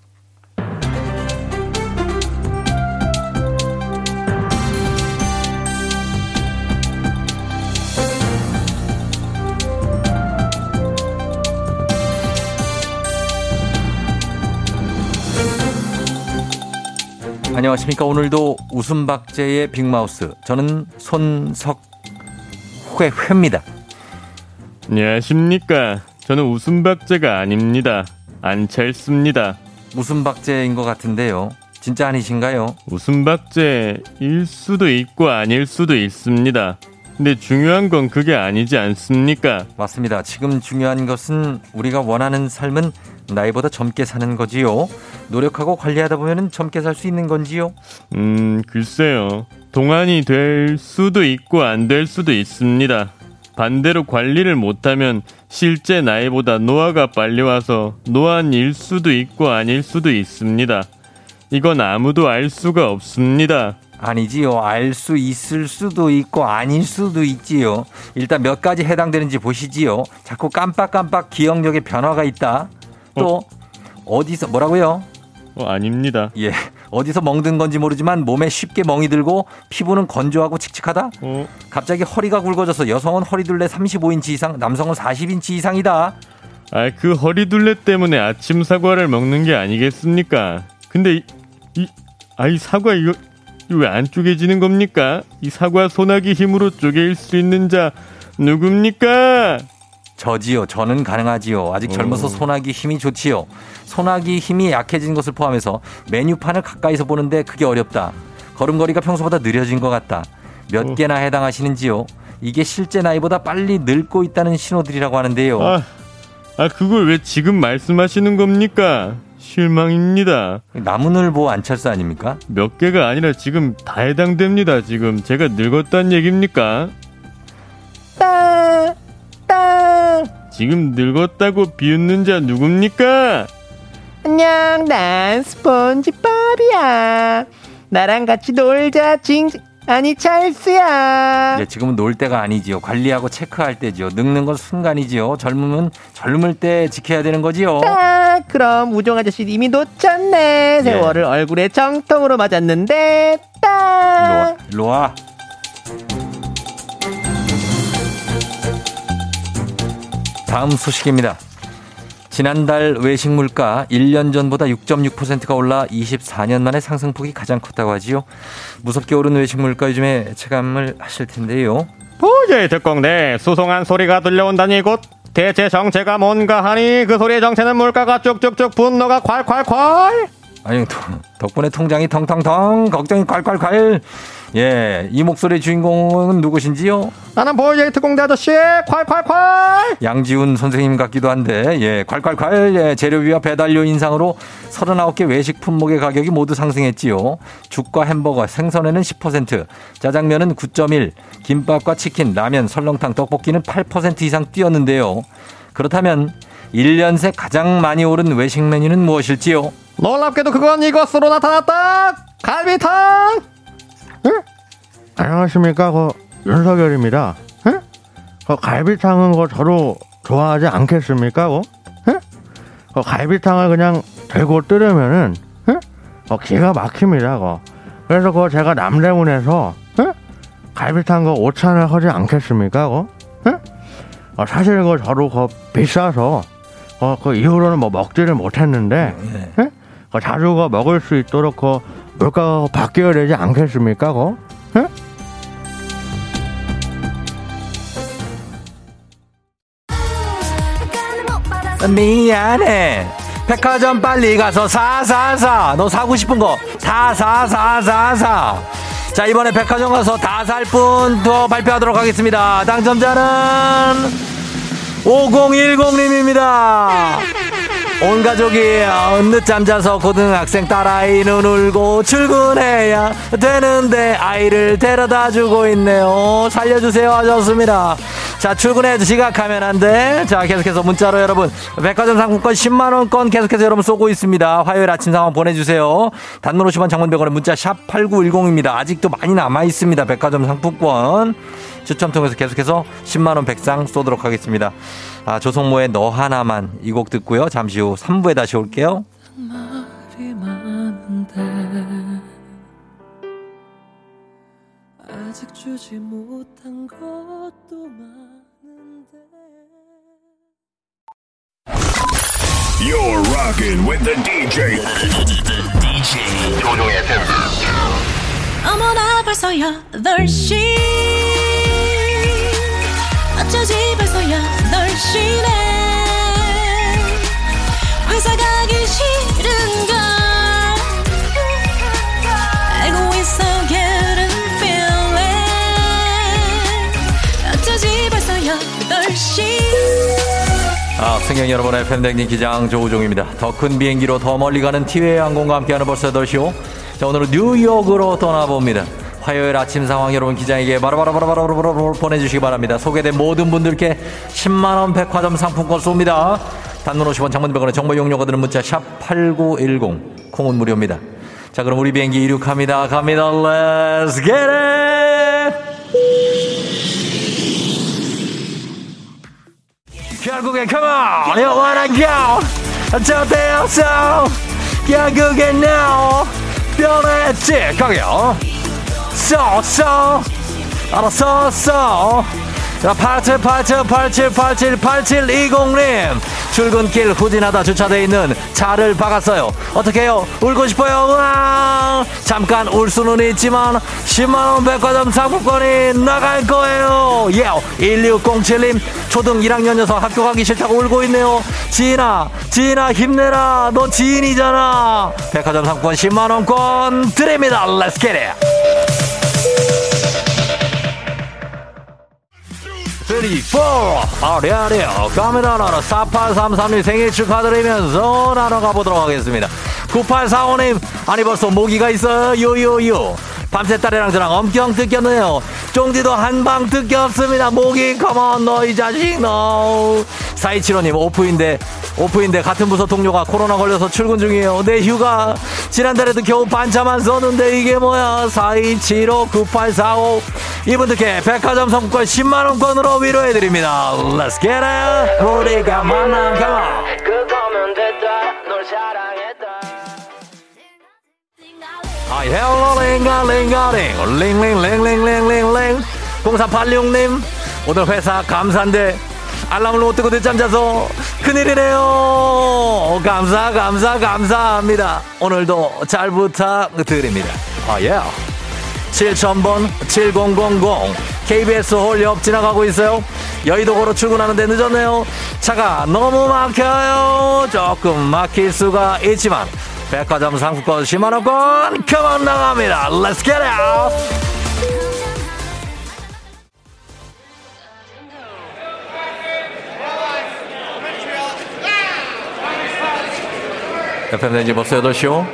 안녕하십니까. 오늘도 웃음박제의 빅마우스. 저는 손석회회입니다. 안녕하십니까. 저는 웃음박제가 아닙니다. 안찰습니다. 웃음박제인 것 같은데요. 진짜 아니신가요? 웃음박제일 수도 있고 아닐 수도 있습니다. 근데 중요한 건 그게 아니지 않습니까? 맞습니다. 지금 중요한 것은 우리가 원하는 삶은 나이보다 젊게 사는 거지요. 노력하고 관리하다 보면 젊게 살 수 있는 건지요? 음, 글쎄요. 동안이 될 수도 있고 안 될 수도 있습니다. 반대로 관리를 못하면 실제 나이보다 노화가 빨리 와서 노안일 수도 있고 아닐 수도 있습니다. 이건 아무도 알 수가 없습니다. 아니지요. 알 수 있을 수도 있고 아닐 수도 있지요. 일단 몇 가지 해당되는지 보시지요. 자꾸 깜빡깜빡 기억력에 변화가 있다. 또 어? 디서 뭐라고요? 어, 아닙니다. 예. 어디서 멍든 건지 모르지만 몸에 쉽게 멍이 들고 피부는 건조하고 칙칙하다. 어, 갑자기 허리가 굵어져서 여성은 허리둘레 35인치 이상, 남성은 40인치 이상이다. 아, 그 허리둘레 때문에 아침 사과를 먹는 게 아니겠습니까? 근데 이, 이 아이 사과 이거 왜 안 쪼개지는 겁니까? 이 사과 소나기 힘으로 쪼개일 수 있는 자 누굽니까? 저지요. 저는 가능하지요. 아직 젊어서 오. 소나기 힘이 좋지요. 소나기 힘이 약해진 것을 포함해서 메뉴판을 가까이서 보는데 그게 어렵다. 걸음걸이가 평소보다 느려진 것 같다. 몇 어. 개나 해당하시는지요? 이게 실제 나이보다 빨리 늙고 있다는 신호들이라고 하는데요. 아, 아 그걸 왜 지금 말씀하시는 겁니까? 실망입니다. 나무늘보 안철수 아닙니까? 몇 개가 아니라 지금 다 해당됩니다. 지금 제가 늙었다는 얘기입니까? 지금 늙었다고 비웃는 자 누굽니까? 안녕, 난 스폰지밥이야. 나랑 같이 놀자, 징, 아니, 찰스야. 예, 지금은 놀 때가 아니지요. 관리하고 체크할 때지요. 늙는 건 순간이지요. 젊으면 젊을 때 지켜야 되는 거지요. 딱, 그럼 우종 아저씨 이미 놓쳤네. 세월을 얼굴에 정통으로 맞았는데, 딱. 일로 와. 다음 소식입니다. 지난달 외식 물가 1년 전보다 6.6%가 올라 24년 만에 상승폭이 가장 컸다고 하지요. 무섭게 오른 외식 물가 요즘에 체감을 하실 텐데요. 도저히 특공대 수송한 소리가 들려온다니 곧 대체 정체가 뭔가 하니 그 소리의 정체는 물가가 쭉쭉쭉 분노가 콸콸콸 아니 도- 덕분에 통장이 텅텅텅 걱정이 콸콸콸. 예, 이 목소리의 주인공은 누구신지요? 나는 보이제 특공대 아저씨 콸콸콸 양지훈 선생님 같기도 한데 예, 콸콸콸 예, 재료비와 배달료 인상으로 39개 외식 품목의 가격이 모두 상승했지요. 죽과 햄버거, 생선에는 10%, 짜장면은 9.1, 김밥과 치킨, 라면, 설렁탕, 떡볶이는 8% 이상 뛰었는데요. 그렇다면 1년 새 가장 많이 오른 외식 메뉴는 무엇일지요? 놀랍게도 그건 이것으로 나타났다 갈비탕 안녕하십니까 그 윤석열입니다. 예? 그 갈비탕은 그 저도 좋아하지 않겠습니까? 그, 예? 그 갈비탕을 그냥 들고 뜨려면은 예? 그 기가 막힙니다. 그. 그래서 그 제가 남대문에서 예? 갈비탕 그 오찬을 하지 않겠습니까? 그, 예? 어, 사실 그 저도 그 비싸서 어, 그 이후로는 뭐 먹지를 못했는데 예. 예? 그 자주 그 먹을 수 있도록 그 물가가 바뀌어야 되지 않겠습니까? 그? 예? 미안해. 백화점 빨리 가서 사사사. 너 사고 싶은 거 사사사사사. 자, 이번에 백화점 가서 다 살 분 더 발표하도록 하겠습니다. 당첨자는 5010님입니다. [LAUGHS] 온 가족이 늦잠 자서 고등학생 딸아이는 울고 출근해야 되는데 아이를 데려다 주고 있네요. 살려주세요 하셨습니다. 자, 출근해 지각하면 안 돼. 자, 계속해서 문자로 여러분, 백화점 상품권 10만원권 계속해서 여러분 쏘고 있습니다. 화요일 아침 상황 보내주세요. 단문 50원 장문백원의 문자 샵 8910입니다. 아직도 많이 남아있습니다. 백화점 상품권. 추첨 통해서 계속해서 10만원 백상 쏘도록 하겠습니다. 아, 조성모의 너 하나만 이 곡 듣고요. 잠시 후 3부에 다시 올게요. 말이 많은데 아직 주지 못한 것도 많은데 You're rocking with the DJ. DJ 조종의 FM. 어머나 벌써 8시 어쩌지 벌써 8시네 회사 가기 싫은걸 알고 있어 getting feeling 어쩌지 벌써 8시 아, 승객 여러분의 팬댕진 기장 조우종입니다. 더 큰 비행기로 더 멀리 가는 티웨이 항공과 함께하는 벌써 8시오. 자, 오늘은 뉴욕으로 떠나봅니다. 화요일 아침 상황 여러분 기장에게 바로바로바로바로바로 보내주시기 바랍니다. 소개된 모든 분들께 10만원 백화점 상품권 쏩니다. 단문 50원 장문 100원의 정보 용료가 드는 문자 샵 8910 콩은 무료입니다. 자 그럼 우리 비행기 이륙합니다. 갑니다. Let's get it! 결국엔 come on! You wanna go! 저대였어! 결국엔 now! 변했지! 가게요! 써! 써! 알았어! 써! 자, 878787878720님. 출근길 후진하다 주차돼 있는 차를 박았어요. 어떻게 해요? 울고 싶어요. 으아 잠깐 울 수는 있지만 10만원 백화점 상품권이 나갈 거예요. 예 1607님 초등 1학년 녀석 학교 가기 싫다고 울고 있네요. 지인아 지인아 힘내라. 너 지인이잖아. 백화점 상품권 10만원권 드립니다. Let's get it 34 아리아리요 카메라 나라 4833님 생일 축하드리면서 나눠 가 보도록 하겠습니다. 9845님 아니 벌써 모기가 있어요? 요요요. 밤새 딸이랑 저랑 엄청 뜯겼네요. 쫑디도 한방 뜯겼습니다. 모기 컴온 너 이 자식 너 4275님 off인데 off인데 같은 부서 동료가 코로나 걸려서 출근 중이에요. 내 휴가. 지난달에도 겨우 반차만 썼는데 이게 뭐야? 4275 9845 이분들께 백화점 상품권 10만원권으로 위로해드립니다. Let's get it. 우리가 만난 on 그거면 됐다. 널 사랑했다. 아, hello 링가링가링. 링링링링링링링 0486님 오늘 회사 감사인데 알람을 못 듣고 늦잠 자서? 큰일이네요. 감사 감사 감사합니다. 오늘도 잘 부탁드립니다. 아예. 7000번 7000 KBS 홀 옆 지나가고 있어요. 여의도고로 출근하는데 늦었네요. 차가 너무 막혀요. 조금 막힐 수가 있지만 백화점 상품권 10만원권 그만 나갑니다. Let's get it FM 댕지 벌써 8시오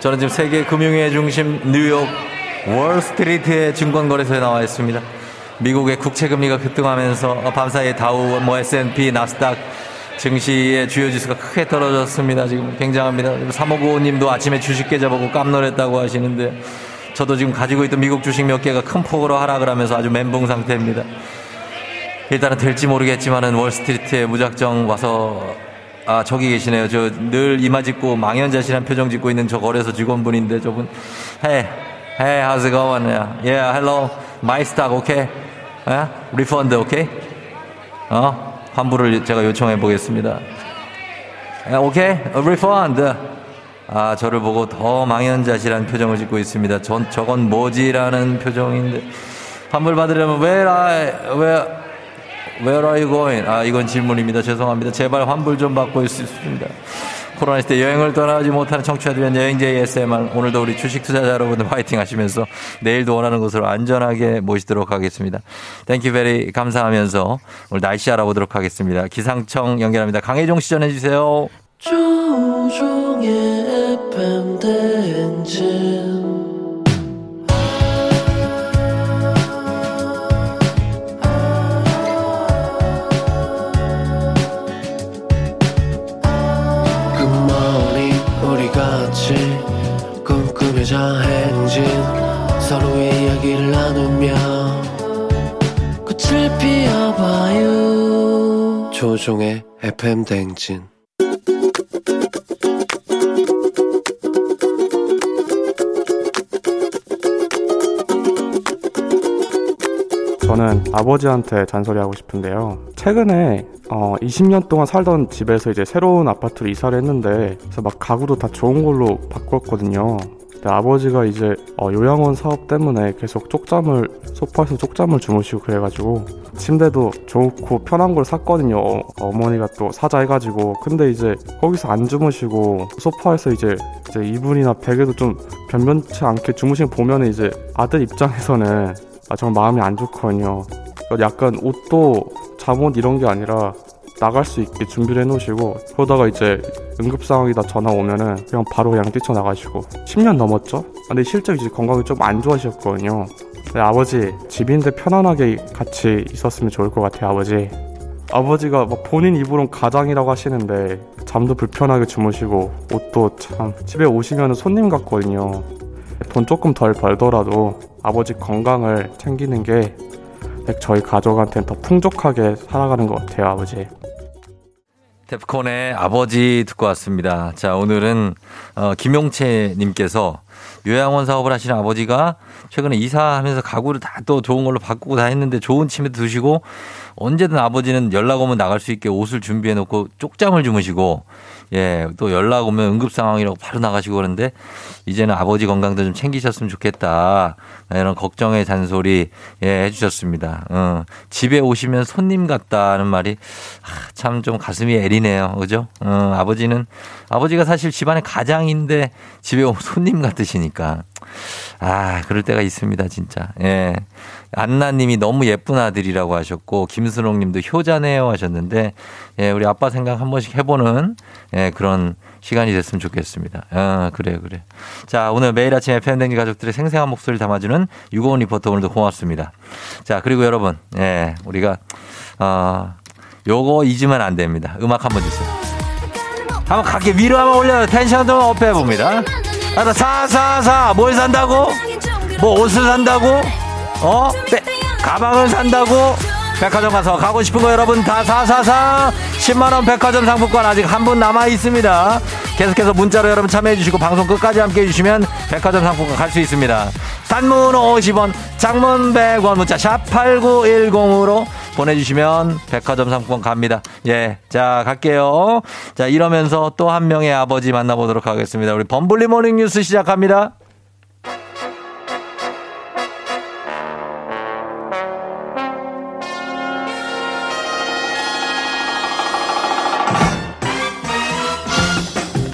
저는 지금 세계 금융의 중심 뉴욕 월스트리트의 증권거래소에 나와 있습니다 미국의 국채금리가 급등하면서 밤사이에 다우, 뭐 S&P, 나스닥 증시의 주요 지수가 크게 떨어졌습니다. 지금 굉장합니다. 3595님도 아침에 주식 계좌 보고 깜놀했다고 하시는데 저도 지금 가지고 있던 미국 주식 몇 개가 큰 폭으로 하락을 하면서 아주 멘붕 상태입니다. 일단은 될지 모르겠지만은 월스트리트에 무작정 와서 아 저기 계시네요. 저 늘 이마 짚고 망연자실한 표정 짓고 있는 저 거래소 직원분인데 저분 Hey, hey, how's it going? Yeah, hello, my stock, okay? 예? Refund, 오케이? 어? 환불을 제가 요청해 보겠습니다. 예, 오케이? Refund. 아, 저를 보고 더 망연자실한 표정을 짓고 있습니다. 전, 저건 뭐지라는 표정인데. 환불 받으려면 where I, where, where are you going? 아, 이건 질문입니다. 죄송합니다. 제발 환불 좀 받고 있습니다. 코로나 시대 여행을 떠나지 못하는 청취자들 위한 여행 제 ASMR 오늘도 우리 주식 투자자 여러분들 화이팅 하시면서 내일도 원하는 곳으로 안전하게 모시도록 하겠습니다. thank you very 감사하면서 오늘 날씨 알아보도록 하겠습니다. 기상청 연결합니다. 강혜종 씨 전해 주세요. 조우종의 FM 대행진 행진 서로의 이야기를 나누며 꽃을 피워봐요 조종의 FM 대행진 저는 아버지한테 잔소리하고 싶은데요. 최근에 어, 20년 동안 살던 집에서 이제 새로운 아파트로 이사를 했는데 그래서 막 가구도 다 좋은 걸로 바꿨거든요. 근데 아버지가 이제 어, 요양원 사업 때문에 계속 쪽잠을 소파에서 쪽잠을 주무시고 그래가지고 침대도 좋고 편한 걸 샀거든요. 어, 머니가또 사자 해가지고 근데 이제 거기서 안 주무시고 소파에서 이제 이제 이불이나 베개도 좀 변변치 않게 주무시는 거 보면은 이제 아들 입장에서는 아, 정말 마음이 안 좋거든요. 그러니까 약간 옷도 잠옷 이런 게 아니라 나갈 수 있게 준비를 해놓으시고 그러다가 이제 응급 상황이다 전화 오면은 그냥 바로 그냥 뛰쳐나가시고 10년 넘었죠? 근데 실제 이제 건강이 좀 안 좋아지셨거든요. 근데 아버지 집인데 편안하게 같이 있었으면 좋을 것 같아요 아버지. 아버지가 막 본인 입으론 가장이라고 하시는데 잠도 불편하게 주무시고 옷도 참 집에 오시면 손님 같거든요. 돈 조금 덜 벌더라도 아버지 건강을 챙기는 게 저희 가족한테는 더 풍족하게 살아가는 것 같아요 아버지. 데프콘의 아버지 듣고 왔습니다. 자, 오늘은, 어, 김용채 님께서 요양원 사업을 하시는 아버지가 최근에 이사하면서 가구를 다 또 좋은 걸로 바꾸고 다 했는데 좋은 침대 두시고 언제든 아버지는 연락 오면 나갈 수 있게 옷을 준비해 놓고 쪽잠을 주무시고 예, 또 연락 오면 응급 상황이라고 바로 나가시고 그러는데 이제는 아버지 건강도 좀 챙기셨으면 좋겠다. 이런 걱정의 잔소리 예, 해주셨습니다. 어, 집에 오시면 손님 같다는 말이 참좀 가슴이 애리네요. 그죠? 어, 아버지는 아버지가 사실 집안의 가장인데 집에 오면 손님 같으시니까 아 그럴 때가 있습니다 진짜. 예. 안나님이 너무 예쁜 아들이라고 하셨고 김순옥님도 효자네요 하셨는데 예, 우리 아빠 생각 한 번씩 해보는 예, 그런 시간이 됐으면 좋겠습니다. 아, 그래요, 그래. 자, 오늘 매일 아침 FM댕지 가족들의 생생한 목소리를 담아주는 유고원 리포터 오늘도 고맙습니다. 자, 그리고 여러분, 예, 우리가, 어, 요거 잊으면 안 됩니다. 음악 한번 주세요. 한번 어깨 위로 한번 올려요. 텐션 좀 up해봅니다. 아, 사, 사, 사. 뭘 산다고? 뭐 옷을 산다고? 어? 빼, 가방을 산다고? 백화점 가서 사고 싶은 거 여러분 다 사사사 10만원 백화점 상품권 아직 한 분 남아 있습니다. 계속해서 문자로 여러분 참여해 주시고 방송 끝까지 함께 해 주시면 백화점 상품권 갈 수 있습니다. 단문 50원, 장문 100원 문자 샵 8910으로 보내주시면 백화점 상품권 갑니다. 예. 자, 갈게요. 자, 이러면서 또 한 명의 아버지 만나보도록 하겠습니다. 우리 범블리 모닝 뉴스 시작합니다.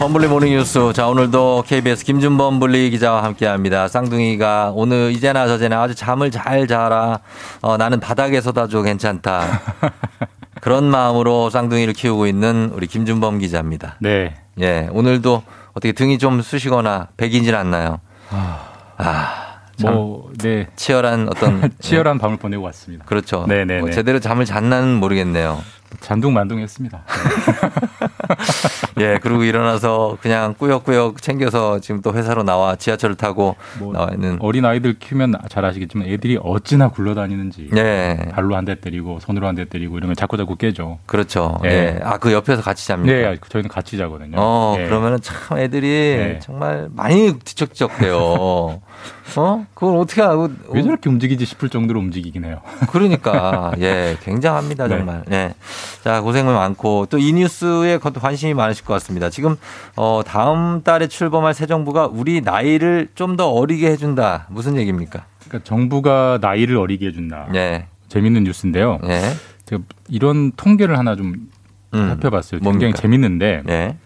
범블리 모닝 뉴스. 자, 오늘도 KBS 김준범 블리 기자와 함께 합니다. 쌍둥이가 오늘 이제나 저제나 아주 잠을 잘 자라. 어, 나는 바닥에서 자도 괜찮다. [LAUGHS] 그런 마음으로 쌍둥이를 키우고 있는 우리 김준범 기자입니다. 네. 예, 오늘도 어떻게 등이 좀 쑤시거나 백이진 않나요? 아, 참 뭐, 네. 치열한 어떤 [LAUGHS] 치열한 밤을 보내고 왔습니다. 그렇죠. 네네. 뭐 제대로 잠을 잤나는 모르겠네요. 잔둥만둥했습니다. [LAUGHS] [LAUGHS] 예, 그리고 일어나서 그냥 꾸역꾸역 챙겨서 지금 또 회사로 나와 지하철을 타고 나와 있는 어린 아이들 키우면 잘 아시겠지만 애들이 어찌나 굴러다니는지 예. 발로 한 대 때리고 손으로 한 대 때리고 이러면 자꾸 자꾸 깨죠. 예. 그렇죠. 예. 아, 그 옆에서 같이 잡니까? 네, 저희는 같이 자거든요. 어, 예. 그러면은 참 애들이 네. 정말 많이 뒤척뒤척해요. [LAUGHS] 어? 그걸 어떻게 하고. 왜 저렇게 움직이지 싶을 정도로 움직이긴 해요. [LAUGHS] 그러니까, 예, 굉장합니다, 네. 정말. 예. 자, 고생 많고, 또 이 뉴스에 건- 관심이 많으실 것 같습니다. 지금, 어, 다음 달에 출범할 새 정부가 우리 나이를 좀 더 어리게 해준다. 무슨 얘기입니까? 그러니까 정부가 나이를 어리게 해준다. 예. 재밌는 뉴스인데요. 예. 제가 이런 통계를 하나 좀 음. 살펴봤어요. 뭡니까? 굉장히 재밌는데 예.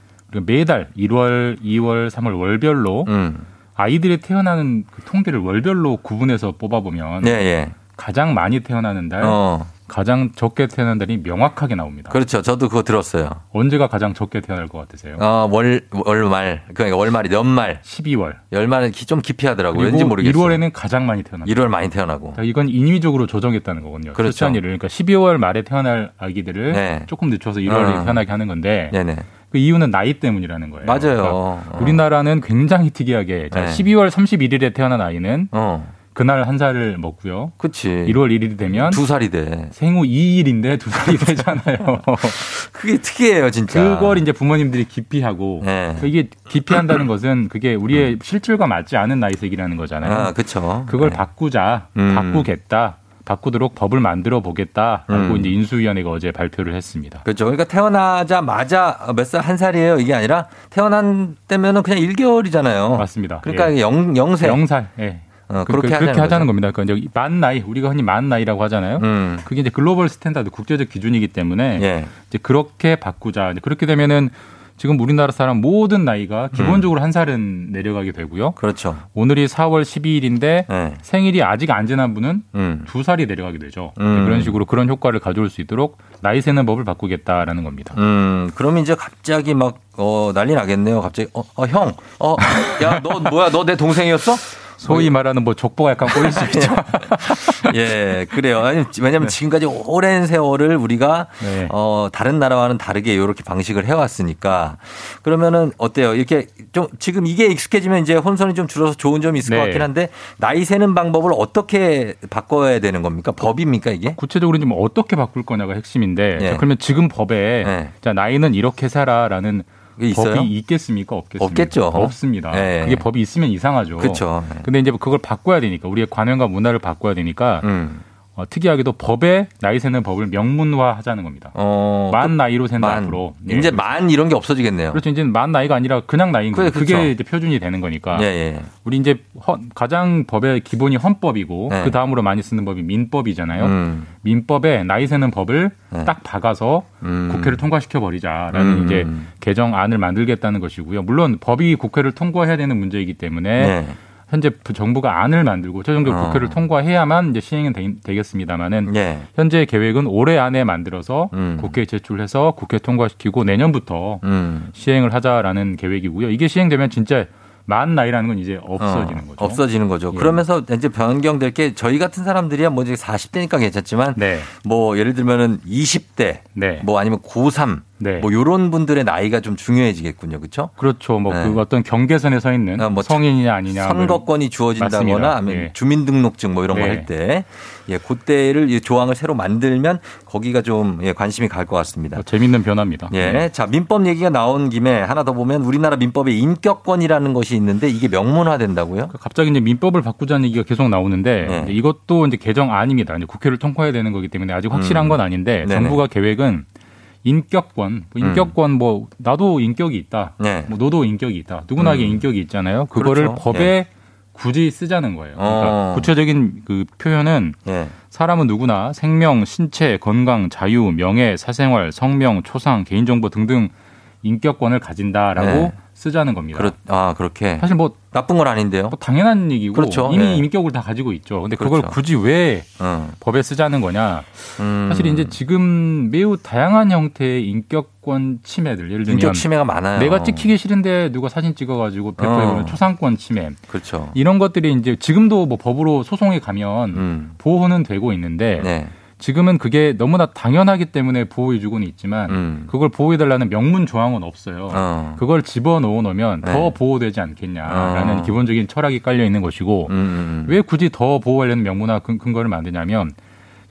매달 1월, 2월, 3월 월별로 음. 아이들이 태어나는 그 통계를 월별로 구분해서 뽑아보면 예, 예. 가장 많이 태어나는 달, 어. 가장 적게 태어나는 달이 명확하게 나옵니다. 그렇죠. 저도 그거 들었어요. 언제가 가장 적게 태어날 것 같으세요? 어, 월, 월말. 그러니까 월말이 연말. 12월. 열말은 기- 좀 깊이 하더라고요. 그리고 왠지 모르겠어요. 1월에는 가장 많이 태어납니다. 1월 많이 태어나고. 자, 이건 인위적으로 조정했다는 거거든요. 그렇죠. 그러니까 12월 말에 태어날 아기들을 네. 조금 늦춰서 1월에 어. 태어나게 하는 건데 네네. 그 이유는 나이 때문이라는 거예요. 맞아요. 그러니까 어. 우리나라는 굉장히 특이하게 자, 네. 12월 31일에 태어난 아이는 어. 그날 한 살을 먹고요. 그치. 1월 1일이 되면 두 살이 돼. 생후 2일인데 두 살이 되잖아요. [LAUGHS] 그게 특이해요, 진짜. 그걸 이제 부모님들이 기피하고 네. 이게 기피한다는 것은 그게 우리의 실질과 맞지 않은 나이색이라는 거잖아요. 아, 그쵸. 그걸 네. 바꾸자, 음. 바꾸겠다, 바꾸도록 법을 만들어 보겠다라고 음. 이제 인수위원회가 어제 발표를 했습니다. 그렇죠. 그러니까 태어나자마자 몇 살 한 살이에요. 이게 아니라 태어난 때면은 그냥 1개월이잖아요. 맞습니다. 그러니까 예. 영 영세. 영살. 예. 어, 그- 그렇게, 그, 하자는, 하자는 거죠. 겁니다. 그러니까 이제 만 나이, 우리가 흔히 만 나이라고 하잖아요. 음. 그게 이제 global standard 국제적 기준이기 때문에 예. 이제 그렇게 바꾸자. 이제 그렇게 되면은 지금 우리나라 사람 모든 나이가 기본적으로 한 살은 내려가게 되고요. 음. 그렇죠. 오늘이 4월 12일인데 네. 생일이 아직 안 지난 분은 음. 두 살이 내려가게 되죠. 네, 음. 그런 식으로 그런 효과를 가져올 수 있도록 나이 세는 법을 바꾸겠다라는 겁니다. 음, 그럼 이제 갑자기 막, 어, 난리 나겠네요. 갑자기, 어, 어 형, 어, 야, 너 뭐야, 너 내 동생이었어? 소위 말하는 뭐 족보가 약간 꼬일 수 있죠. [LAUGHS] 예, 그래요. 아니, 왜냐면 지금까지 오랜 세월을 우리가, 네. 어, 다른 나라와는 다르게 이렇게 방식을 해왔으니까. 그러면은 어때요? 이렇게 좀, 지금 이게 익숙해지면 이제 혼선이 좀 줄어서 좋은 점이 있을 네. 것 같긴 한데, 나이 세는 방법을 어떻게 바꿔야 되는 겁니까? 법입니까, 이게? 구체적으로 좀 어떻게 바꿀 거냐가 핵심인데 예. 자, 그러면 지금 법에 예. 자, 나이는 이렇게 살아라는 있어요? 법이 있겠습니까? 없겠습니까? 없겠죠. 없습니다. 예. 그게 법이 있으면 이상하죠. 예. 근데 이제 그걸 바꿔야 되니까 우리의 관행과 문화를 바꿔야 되니까 음. 어, 특이하게도 법에 나이 세는 법을 명문화하자는 겁니다. 어. 만 나이로 센다 만. 앞으로. 예. 이제 만 이런 게 없어지겠네요. 그렇죠. 이제 만 나이가 아니라 그냥 나이인 거예요. 그래, 그게 그렇죠. 이제 표준이 되는 거니까. 예, 예. 우리 이제 헌- 가장 법의 기본이 헌법이고 네. 그 다음으로 많이 쓰는 법이 민법이잖아요. 음. 민법에 나이 세는 법을 네. 딱 박아서 음. 국회를 통과시켜 버리자라는 음. 이제 개정안을 만들겠다는 것이고요. 물론 법이 국회를 통과해야 되는 문제이기 때문에 네. 현재 정부가 안을 만들고 최종적으로 어. 국회를 통과해야만 이제 시행은 되, 겠습니다마는 예. 현재 계획은 올해 안에 만들어서 음. 국회에 제출해서 국회 통과시키고 내년부터 음. 시행을 하자라는 계획이고요. 이게 시행되면 진짜 만 나이라는 건 이제 없어지는 어, 거죠. 없어지는 거죠. 예. 그러면서 이제 변경될 게 저희 같은 사람들이야 뭐 이제 40대니까 괜찮지만 네. 뭐 예를 들면은 20대 네. 뭐 아니면 고3 네. 뭐 요런 분들의 나이가 좀 중요해지겠군요. 그렇죠? 그렇죠. 뭐 네. 그 어떤 경계선에 서 있는 아, 뭐 성인이냐 아니냐 뭐 선거권이 주어진다거나. 아니면 예. 주민등록증 뭐 이런 거 네. 할때 예, 그때를 이 조항을 새로 만들면 거기가 좀 예, 관심이 갈 것 같습니다. 뭐 재밌는 변화입니다. 예. 네. 자, 민법 얘기가 나온 김에 하나 더 보면 우리나라 민법에 인격권이라는 것이 있는데 이게 명문화된다고요? 갑자기 이제 민법을 바꾸자는 얘기가 계속 나오는데 네. 이것도 이제 개정안입니다. 이제 국회를 통과해야 되는 거기 때문에 아직 확실한 음. 건 아닌데 네네. 정부가 계획은 인격권, 뭐 인격권 뭐 나도 인격이 있다, 네. 뭐 너도 인격이 있다, 누구나게 음. 인격이 있잖아요. 그거를 그렇죠. 법에 예. 굳이 쓰자는 거예요. 그러니까 어. 구체적인 그 표현은 예. 사람은 누구나 생명, 신체, 건강, 자유, 명예, 사생활, 성명, 초상, 개인정보 등등 인격권을 가진다라고 네. 쓰자는 겁니다. 그렇, 아, 그렇게. 사실 뭐, 나쁜 건 아닌데요. 뭐 당연한 얘기고 그렇죠. 이미 예. 인격을 다 가지고 있죠. 근데 그걸 그렇죠. 굳이 왜 어. 법에 쓰자는 거냐? 음. 사실 이제 지금 매우 다양한 형태의 인격권 침해들 예를 들면 인격 침해가 많아요. 내가 찍히기 싫은데 누가 사진 찍어가지고 배포해 보면 어. 초상권 침해 그렇죠. 이런 것들이 이제 지금도 뭐 법으로 소송에 가면 음. 보호는 되고 있는데 네. 지금은 그게 너무나 당연하기 때문에 보호해주고는 있지만 음. 그걸 보호해달라는 명문 조항은 없어요. 어. 그걸 집어넣어 놓으면 네. 더 보호되지 않겠냐라는 어. 기본적인 철학이 깔려 있는 것이고 음, 음. 왜 굳이 더 보호하려는 명문화 근- 근거를 만드냐면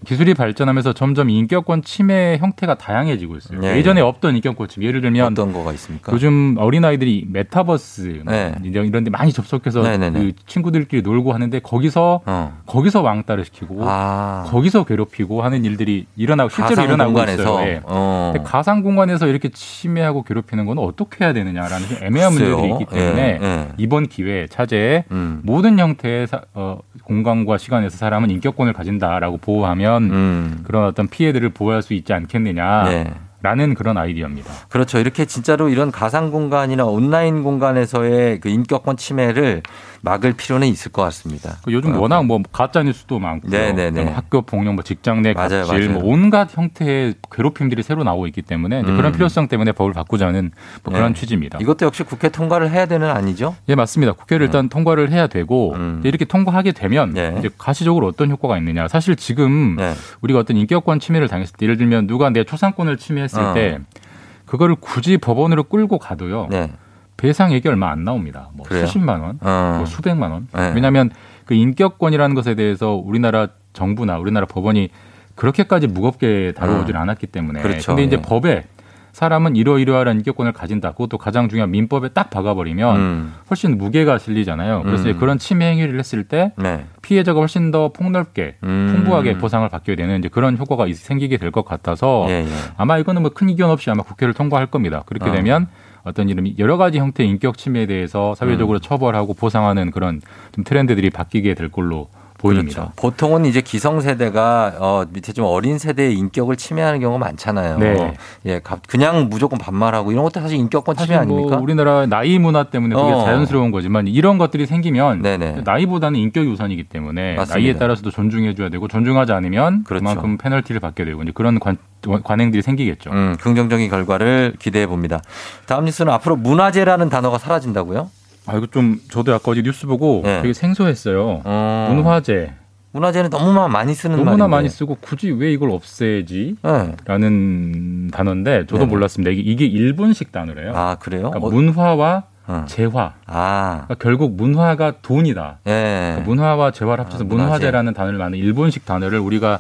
기술이 발전하면서 점점 인격권 침해 형태가 다양해지고 있어요. 예, 예전에 없던 인격권 침해 예를 들면 어떤 거가 있습니까? 요즘 어린아이들이 메타버스 뭐 네. 이런 데 많이 접속해서 네네네. 그 친구들끼리 놀고 하는데 거기서 어. 거기서 왕따를 시키고 아. 거기서 괴롭히고 하는 일들이 일어나고 실제로 일어나고 공간에서. 있어요. 예. 어. 가상 공간에서 이렇게 침해하고 괴롭히는 건 어떻게 해야 되느냐라는 좀 애매한 글쎄요. 문제들이 있기 때문에 예, 예. 이번 기회에 차제에 음. 모든 형태의 사- 어, 공간과 시간에서 사람은 인격권을 가진다라고 보호하면 음. 그런 어떤 피해들을 보호할 수 있지 않겠느냐라는 라는 그런 아이디어입니다. 그렇죠. 이렇게 진짜로 이런 가상 공간이나 온라인 공간에서의 그 인격권 침해를 막을 필요는 있을 것 같습니다. 그 요즘 어, 워낙 뭐 가짜 뉴스도 많고. 학교 폭력, 뭐 직장 내 맞아요, 갑질, 맞아요. 뭐 온갖 형태의 괴롭힘들이 새로 나오고 있기 때문에 음. 그런 필요성 때문에 법을 바꾸자는 뭐 그런 네. 취지입니다. 이것도 역시 국회 통과를 해야 되는 아니죠? 예, 맞습니다. 국회를 일단 통과를 해야 되고 음. 이렇게 통과하게 되면 네. 이제 가시적으로 어떤 효과가 있느냐. 사실 지금 우리가 어떤 인격권 침해를 당했을 때 예를 들면 누가 내 초상권을 침해했을 어. 때 그거를 굳이 법원으로 끌고 가도요. 배상액이 얼마 안 나옵니다. 뭐 네. 그래요? 수십만 원, 어. 뭐 수백만 원. 네. 왜냐하면 그 인격권이라는 것에 대해서 우리나라 정부나 우리나라 법원이 그렇게까지 무겁게 다루어질 않았기 때문에. 그렇죠. 근데 이제 예. 법에 사람은 이러이러한 인격권을 가진다. 그것도 가장 중요한 민법에 딱 박아버리면 음. 훨씬 무게가 실리잖아요. 그래서 음. 그런 침해 행위를 했을 때 네. 피해자가 훨씬 더 폭넓게 음. 풍부하게 보상을 받게 되는 이제 그런 효과가 있- 생기게 될 것 같아서 예, 예. 아마 이거는 뭐 큰 이견 없이 아마 국회를 통과할 겁니다. 그렇게 어. 되면 어떤 이름 여러 가지 형태의 인격 침해에 대해서 사회적으로 음. 처벌하고 보상하는 그런 좀 트렌드들이 바뀌게 될 걸로 보입니다. 그렇죠. 보통은 이제 기성세대가 어, 밑에 좀 어린 세대의 인격을 침해하는 경우가 많잖아요. 네. 예, 가- 그냥 무조건 반말하고 이런 것도 사실 인격권 침해 사실 뭐 아닙니까? 우리나라 나이 문화 때문에 그게 어. 자연스러운 거지만 이런 것들이 생기면 네네. 나이보다는 인격이 우선이기 때문에 맞습니다. 나이에 따라서도 존중해줘야 되고 존중하지 않으면 그 그렇죠. 만큼 페널티를 받게 되고 이제 그런 관, 관행들이 생기겠죠. 음, 긍정적인 결과를 기대해 봅니다. 다음 뉴스는 앞으로 문화재라는 단어가 사라진다고요? 아 이거 좀 저도 아까 어제 뉴스 보고 네. 되게 생소했어요. 어. 문화재 문화재는 너무 많이 쓰는 너무나 말인데. 많이 쓰고 굳이 왜 이걸 없애지? 네. 라는 단어인데 저도 네네. 몰랐습니다. 이게, 이게 일본식 단어래요. 아 그래요? 그러니까 어, 문화와 어. 재화. 아, 그러니까 결국 문화가 돈이다. 예. 그러니까 문화와 재화를 합쳐서 아, 문화재. 문화재라는 단어를 많은 일본식 단어를 우리가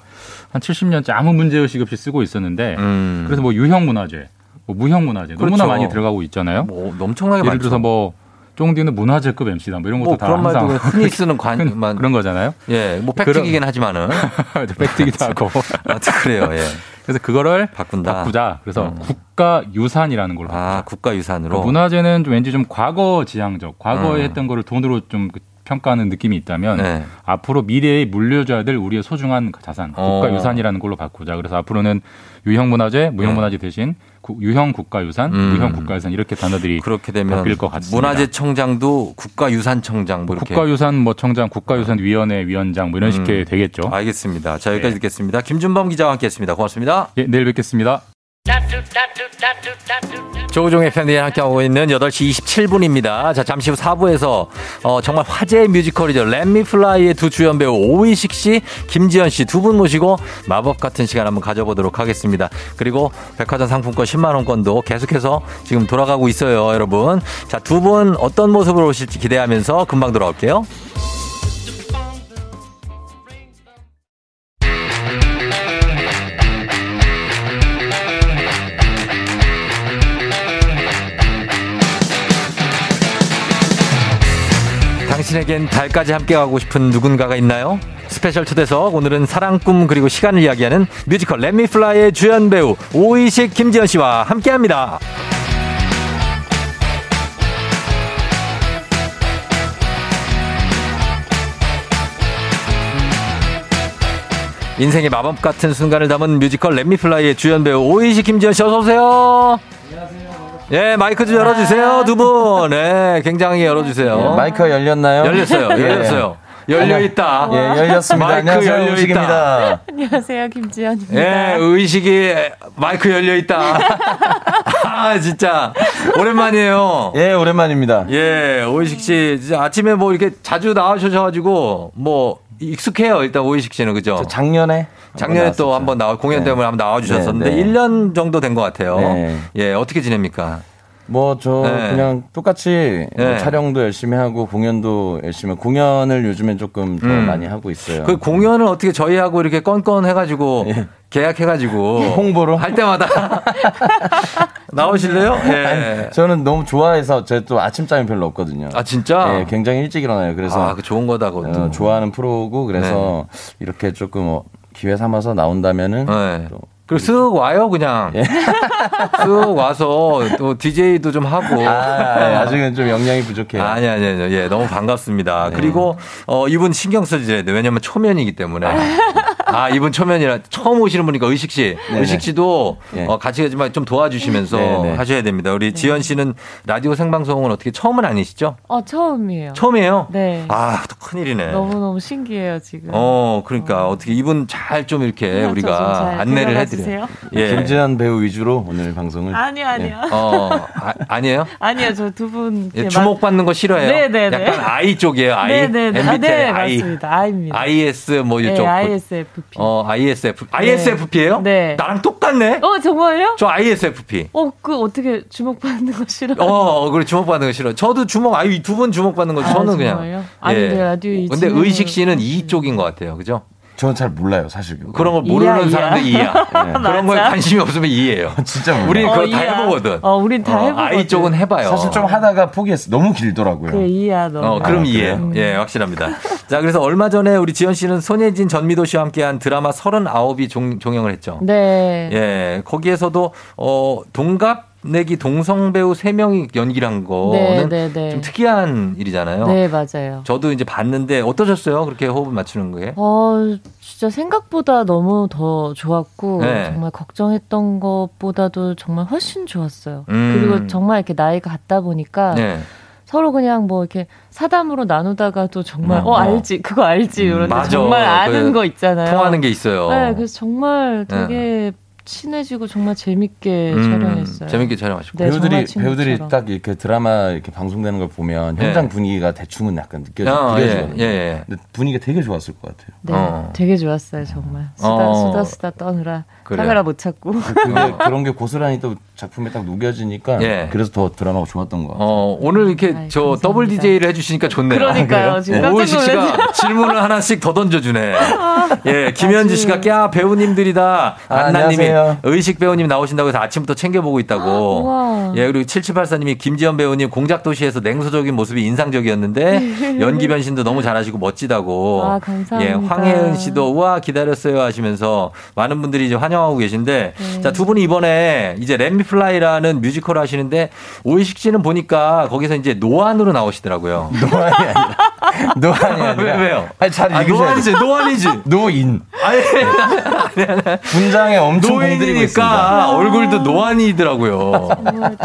한 70년째 아무 문제 의식 없이 쓰고 있었는데 음. 그래서 뭐 유형 문화재, 뭐 무형 문화재 너무나 그렇죠. 많이 들어가고 있잖아요. 뭐 엄청나게 예를 많죠. 들어서 뭐 쫑디는 문화재급 MC다 뭐 이런 것도 뭐 다 그런 말도 항상 흔히 쓰는 관, 만, 그런 거잖아요. 예, 뭐 팩트이긴 하지만은 [LAUGHS] 팩트기도 하고. 아무튼 그래요. 예. 그래서 그거를 바꾼다. 바꾸자. 그래서 음. 국가 유산이라는 걸로. 아, 국가 유산으로. 그러니까 문화재는 좀 왠지 좀 과거 지향적, 과거에 음. 했던 거를 돈으로 좀 그- 평가하는 느낌이 있다면 네. 앞으로 미래에 물려줘야 될 우리의 소중한 자산, 어. 국가유산이라는 걸로 바꾸자. 그래서 앞으로는 유형 문화재, 무형 문화재 대신 구- 유형 국가유산, 음. 무형 국가유산 이렇게 단어들이 그렇게 되면 바뀔 것 같습니다. 문화재청장도 국가유산청장 뭐 이렇게. 국가유산 뭐 청장, 국가유산위원회 위원장 뭐 이런 음. 식의 되겠죠. 알겠습니다. 자, 여기까지 네. 듣겠습니다. 김준범 기자와 함께 했습니다. 고맙습니다. 예, 내일 뵙겠습니다. 조우종의 FM 대행진 함께하고 있는 8시 27분입니다. 자, 잠시 후 4부에서 어, 정말 화제의 뮤지컬이죠. 렛미 플라이의 두 주연 배우 오의식 씨, 김지현 씨 두 분 모시고 마법 같은 시간 한번 가져보도록 하겠습니다. 그리고 백화점 상품권 10만원권도 계속해서 지금 돌아가고 있어요, 여러분. 자, 두 분 어떤 모습으로 오실지 기대하면서 금방 돌아올게요. 당신에겐 달까지 함께하고 싶은 누군가가 있나요? special 초대석 오늘은 사랑 꿈 그리고 시간을 이야기하는 뮤지컬 렛미플라이의 주연 배우 오의식 김지현 씨와 함께합니다. 인생의 마법 같은 순간을 담은 뮤지컬 렛미플라이의 주연 배우 오의식 김지현 씨 어서 오세요. 예, 마이크 좀 열어주세요, 두 분. 네, 굉장히 열어주세요. 예, 마이크가 열렸나요? 열렸어요, 예. 열렸어요. 열려 있다. 예, 열렸습니다. 마이크 안녕하세요, 열려있다. 우식입니다. 안녕하세요, 김지연입니다. 예, 의식이 마이크 열려 있다. [LAUGHS] 아, 진짜. 오랜만이에요. 예, 오랜만입니다. 예, 오이식 씨. 진짜 아침에 뭐 이렇게 자주 나와주셔가지고 뭐 익숙해요. 일단 오이식 씨는 그죠? 저 작년에 작년에 한번 또 한번 나와 공연 네. 때문에 한번 나와 주셨었는데 네, 네. 1년 정도 된 것 같아요. 네. 예, 어떻게 지냅니까? 뭐저 네. 그냥 똑같이 뭐 네. 촬영도 열심히 하고 공연도 열심히 하고 공연을 요즘엔 조금 더 음. 많이 하고 있어요. 그 공연은 어떻게 저희하고 이렇게 건건 해가지고 [LAUGHS] 계약해가지고 [LAUGHS] 홍보로 할 때마다 [LAUGHS] 나오실래요? 예. 아니, 저는 너무 좋아해서 제가 또 아침잠이 별로 없거든요. 아 진짜? 예, 굉장히 일찍 일어나요. 그래서 아, 그 좋은 거다 그것도. 네. 어, 좋아하는 프로고 그래서 이렇게 조금 어, 기회 삼아서 나온다면은 네. 또 그리고 쓱 와요 그냥 예. [LAUGHS] 쓱 와서 또 DJ도 좀 하고 아, 아직은 좀 역량이 부족해요. 아니 아니 아니 예 너무 반갑습니다. 네. 그리고 어 이분 신경 써주셔야 돼요. 왜냐면 초면이기 때문에 아, 이분 초면이라 처음 오시는 분이니까 의식 씨. 네네. 의식 씨도 예. 어, 같이 가지만 좀 도와주시면서 네네. 하셔야 됩니다. 우리 지연 씨는 라디오 생방송은 어떻게 처음은 아니시죠? 어, 처음이에요. 처음이에요? 네. 아, 또 큰일이네. 너무너무 신기해요, 지금. 어, 그러니까 어. 떻게 이분 잘 좀 이렇게 저좀 우리가 잘 안내를 해드려요. 예. 김재현 배우 위주로 오늘 방송을. 아니요, 아니요. 어, 아, 아니에요? 아니요, 저 두 분. 예, 주목받는 거 싫어해요? 네네네. 약간 I 쪽이에요, I. 네네네. 아, MBTI 네, I. 맞습니다. I입니다. IS 뭐 네, 이쪽. ISFP. 어, ISF. ISFP예요? 네. 나랑 똑같네? 어, 정말요? 저 ISFP. 어, 그 어떻게 주목받는 거 싫어? 어, 그래 주목받는 거 싫어. 저도 주목, 아유 두분 주목받는 거 아, 저는 정말요? 그냥. 아니, 근데 라디오 이 근데 의식 씨는 이 쪽인 것 같아요, 그죠? 저는 잘 몰라요, 사실. 그런 걸 모르는 이야, 이야. 사람들 이야. 네. [LAUGHS] 그런 거에. 관심이 없으면 이해해요. [LAUGHS] 진짜 몰라요. 우리 그거 어, 다 이야. 해보거든. 어, 우린 다 해보거든. 아이 쪽은 해봐요. 사실 좀 하다가 포기했어. 너무 길더라고요. 그래, 이해야, 너. 어, 그럼 아, 이해해요. 그래요? 예, 확실합니다. 자, 그래서 얼마 전에 우리 지연 씨는 손예진 전미도 씨와 함께한 드라마 39이 종, 종영을 했죠. 네. 예, 거기에서도 어 동갑 내기 동성 배우 3명이 연기를 한 거는 네, 네, 네. 좀 특이한 일이잖아요. 네, 맞아요. 저도 이제 봤는데 어떠셨어요? 그렇게 호흡을 맞추는 거에? 어, 진짜 생각보다 너무 더 좋았고, 네. 정말 걱정했던 것보다도 정말 훨씬 좋았어요. 음. 그리고 정말 이렇게 나이가 같다 보니까, 네. 서로 그냥 뭐 이렇게 사담으로 나누다가도 정말, 음, 어, 어. 알지, 그거 알지, 음, 이런데 맞아. 정말 아는 그 거 있잖아요. 통하는 게 있어요. 네, 그래서 정말 되게 친해지고 정말 재밌게 음, 촬영했어요. 재밌게 촬영하시고. 네, 배우들이. 배우들이 딱 이렇게 드라마 이렇게 방송되는 걸 보면 네. 현장 분위기가 대충은 약간 느껴지, 어, 느껴지거든요. 예, 예. 근데 분위기가 되게 좋았을 것 같아요. 네, 어. 되게 좋았어요, 정말. 수다, 어. 수다, 수다 떠느라 그래요. 카메라 못 찾고. 근데 그런 게 고스란히 또 작품에 딱 녹여지니까 예. 그래서 더 드라마가 좋았던 것 같아요. 어, 오늘 이렇게 아이, 저 감사합니다. 더블 DJ를 해주시니까 좋네요. 그러니까요. 아, 지금 오의식 씨가. [LAUGHS] 질문을 하나씩 더 던져주네. 예, 김현지. 씨가 꺄 배우님들이다. 아, 안나님이 안녕하세요. 의식 배우님 나오신다고 해서 아침부터 챙겨보고 있다고. 우와. 예, 그리고 7784님이 김지현 배우님 공작도시에서 냉소적인 모습이 인상적이었는데 [LAUGHS] 연기 변신도 너무 잘하시고 멋지다고. 아, 감사합니다. 예, 황혜은 씨도 우와 기다렸어요 하시면서 많은 분들이 이제 환영하고 계신데 네. 자, 두 분이 이번에 이제 렛미플라이라는 뮤지컬을 하시는데 오이식 씨는 보니까 거기서 이제 노안으로 나오시더라고요. 노안이 아니라 노안이 아니라 왜, 왜요? 아니 잘 아, 읽으셔야 노안이지. 노안이지. 노인 아니, 분장에 엄청. 노인이니까 얼굴도 노안이더라고요.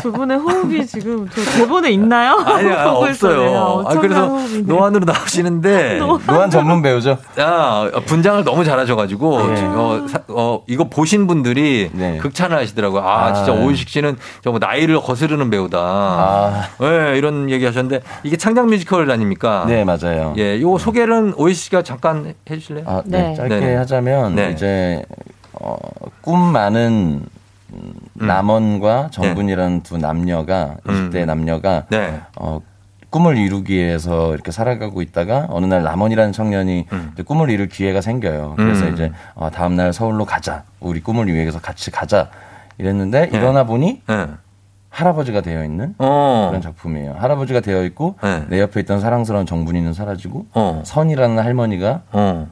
두 분의 호흡이 지금 저 대본에 있나요? 아니야, 없어요. 아, 그래서 호흡이네. 노안으로 나오시는데. 노안 전문 배우죠. 아, 분장을 너무 잘하셔가지고, 네. 어, 사- 어, 이거 보신 분들이 네. 극찬을 하시더라고요. 아, 아. 진짜 오이식 씨는 정말 나이를 거스르는 배우다. 아, 네, 이런 얘기 하셨는데, 이게 창작 뮤지컬 아닙니까? 네 맞아요. 예, 요 소개는 오이식 씨가 잠깐 해주실래요? 아, 네. 네. 짧게 네네. 하자면 네. 이제 어, 꿈 많은 음, 남원과 정분이라는 두 남녀가 음. 20대 남녀가 네. 어, 꿈을 이루기 위해서 이렇게 살아가고 있다가 어느 날 남원이라는 청년이 음. 이제 꿈을 이룰 기회가 생겨요. 그래서 음. 이제 어, 다음 날 서울로 가자. 우리 꿈을 위해서 같이 가자. 이랬는데 네. 일어나 보니 네. 할아버지가 되어 있는 어. 그런 작품이에요. 할아버지가 되어 있고 네. 내 옆에 있던 사랑스러운 정분이는 사라지고 어. 선이라는 할머니가 어.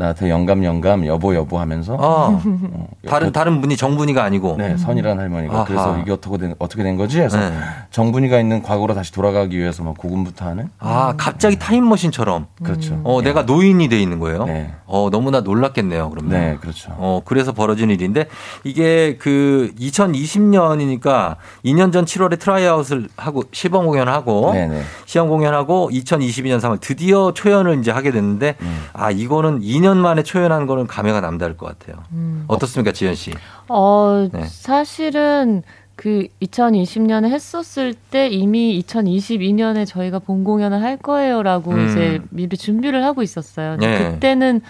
나한테 영감 영감 여보 여보 하면서 아. 어, 다른, 다른 분이 정분이가 아니고. 네 선이라는 할머니가 아하. 그래서 이게 어떻게 된 어떻게 된 거지 해서 네. 정분이가 있는 과거로 다시 돌아가기 위해서 막 고군부터 하는 아, 갑자기 타임머신처럼. 그렇죠. 어, 내가 노인이 돼 있는 거예요. 네. 어, 너무나 놀랐겠네요, 그러면. 네 그렇죠. 어, 그래서 벌어진 일인데 이게 그 2020년이니까 2년 전 7월에 tryout을 하고 시범 공연을 하고 네네. 시험 공연하고 2022년 3월 드디어 초연을 이제 하게 됐는데 음. 아, 이거는 2년 만에 초연한 거는 감회가 남다를 것 같아요. 음. 어떻습니까, 지현 씨? 어, 네. 사실은 그 2020년에 했었을 때 이미 2022년에 저희가 본 공연을 할 거예요라고 음. 이제 미리 준비를 하고 있었어요. 네. 그때는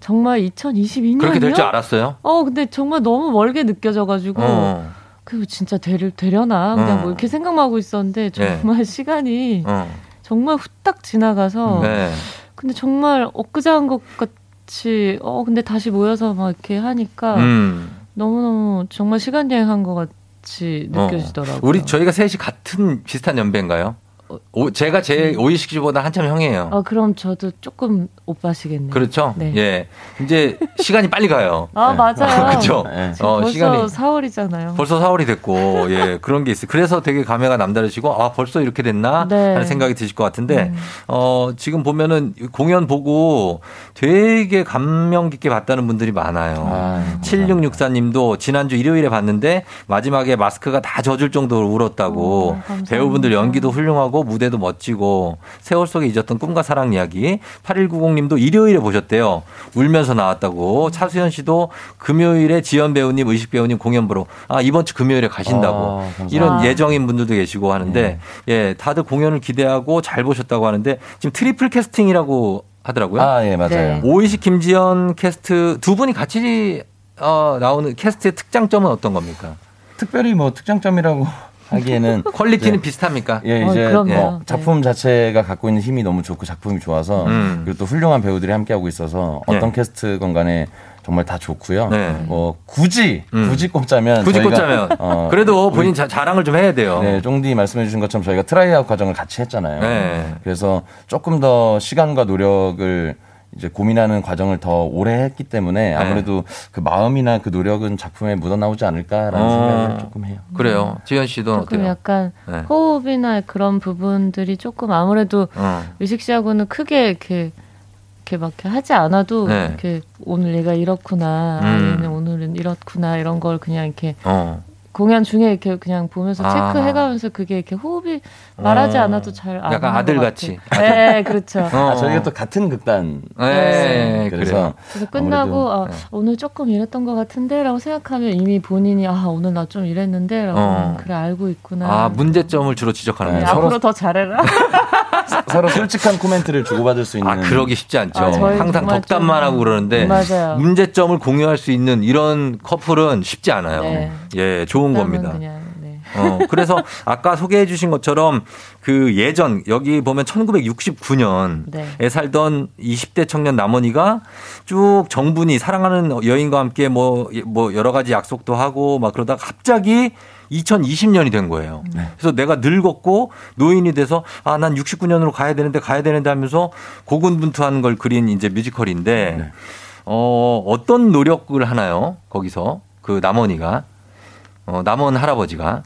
정말 2022년이요? 그렇게 될 줄 알았어요? 어, 근데 정말 너무 멀게 느껴져가지고 어. 그 진짜 되려, 되려나 그냥 어. 뭐 이렇게 생각만 하고 있었는데 정말 [LAUGHS] 시간이 어. 정말 후딱 지나가서 네. 근데 정말 엊그제 한 것 같 이 어 근데 다시 모여서 막 이렇게 하니까 음. 너무너무 정말 시간 여행한 것 같이 어. 느껴지더라고요. 우리 저희가 셋이 같은 비슷한 연배인가요? 오- 제가 제 오이식 씨보다 한참 형이에요. 어, 그럼 저도 조금 오빠시겠네요. 그렇죠? 네. 예. 이제 시간이 빨리 가요. [LAUGHS] 아, 맞아요. [LAUGHS] 그렇죠. 지금 어, 벌써 시간이 4월이잖아요. 벌써 4월이 됐고, 예, 그런 게 있어요. 그래서 되게 감회가 남다르시고, 아, 벌써 이렇게 됐나? 네. 하는 생각이 드실 것 같은데, 음. 어, 지금 보면은 공연 보고 되게 감명 깊게 봤다는 분들이 많아요. 7664님도 지난주 일요일에 봤는데, 마지막에 마스크가 다 젖을 정도로 울었다고, 배우분들 연기도 훌륭하고, 무대도 멋지고, 세월 속에 잊었던 꿈과 사랑 이야기, 8190님도 일요일에 보셨대요. 울면서 나왔다고, 차수현 씨도 금요일에 지현 배우님, 의식 배우님 공연 보러, 아, 이번 주 금요일에 가신다고. 아. 이런 아. 예정인 분들도 계시고 하는데, 예, 다들 공연을 기대하고 잘 보셨다고 하는데, 지금 triple 캐스팅이라고 하더라고요. 아, 예, 맞아요. 네. 오의식 김지현 캐스트 두 분이 같이 어, 나오는 캐스트의 특장점은 어떤 겁니까? 특별히 뭐 특장점이라고 하기에는 [LAUGHS] quality는 이제- 비슷합니까? 예, 어, 이제 그럼요. 뭐 네. 작품 자체가 갖고 있는 힘이 너무 좋고 작품이 좋아서 음. 그리고 또 훌륭한 배우들이 함께 하고 있어서 어떤 네. 캐스트건 간에 정말 다 좋고요. 네. 뭐 굳이 음. 굳이 꼽자면 굳이 저희가, 꼽자면. 어, 그래도 본인 우리- 자, 자랑을 좀 해야 돼요. 네, 쫑디 말씀해 주신 것처럼 저희가 트라이아웃 과정을 같이 했잖아요. 네. 그래서 조금 더 시간과 노력을 이제 고민하는 과정을 더 오래 했기 때문에 아무래도 그 마음이나 그 노력은 작품에 묻어나오지 않을까라는 어. 생각을 조금 해요. 그래요. 지현 씨도 조금 어때요? 약간 네. 호흡이나 그런 부분들이 조금 아무래도 어. 의식 씨하고는 크게 이렇게 이렇게 막 이렇게 하지 않아도 네. 이렇게 오늘 얘가 이렇구나, 아, 음. 얘는 오늘은 이렇구나 이런 걸 그냥 이렇게 어. 공연 중에 이렇게 그냥 보면서 아. 체크해가면서 그게 이렇게 호흡이 말하지 어. 않아도 잘 아는 약간 것 아들 같이. 같아요. 네, 그렇죠. 아, 저희가 또 같은 극단. 네, 그래서. 그래서 끝나고 아, 오늘 조금 이랬던 것 같은데라고 생각하면 이미 본인이 아 오늘 나 좀 이랬는데라고 어. 그래 알고 있구나. 아, 문제점을 주로 지적하는 네, 거예요. 앞으로 더 잘해라. 서로 솔직한 코멘트를 주고받을 수 있는. 아, 그러기 쉽지 않죠. 아, 항상 덕담만 좀- 하고 그러는데 맞아요. 문제점을 공유할 수 있는 이런 커플은 쉽지 않아요. 네. 예, 좋은 덕담은 겁니다. 그냥, 네. 어, 그래서 [LAUGHS] 아까 소개해 주신 것처럼 그 예전 여기 보면 1969년에 네. 살던 20대 청년 남원이가 쭉 정분이 사랑하는 여인과 함께 뭐, 뭐 여러 가지 약속도 하고 막 그러다가 갑자기 2020년이 된 거예요. 그래서 내가 늙었고 노인이 돼서 아, 난 69년으로 가야 되는데 가야 되는데 하면서 고군분투하는 걸 그린 이제 뮤지컬인데 어, 어떤 노력을 하나요? 거기서 그 남원이가 어, 남원 할아버지가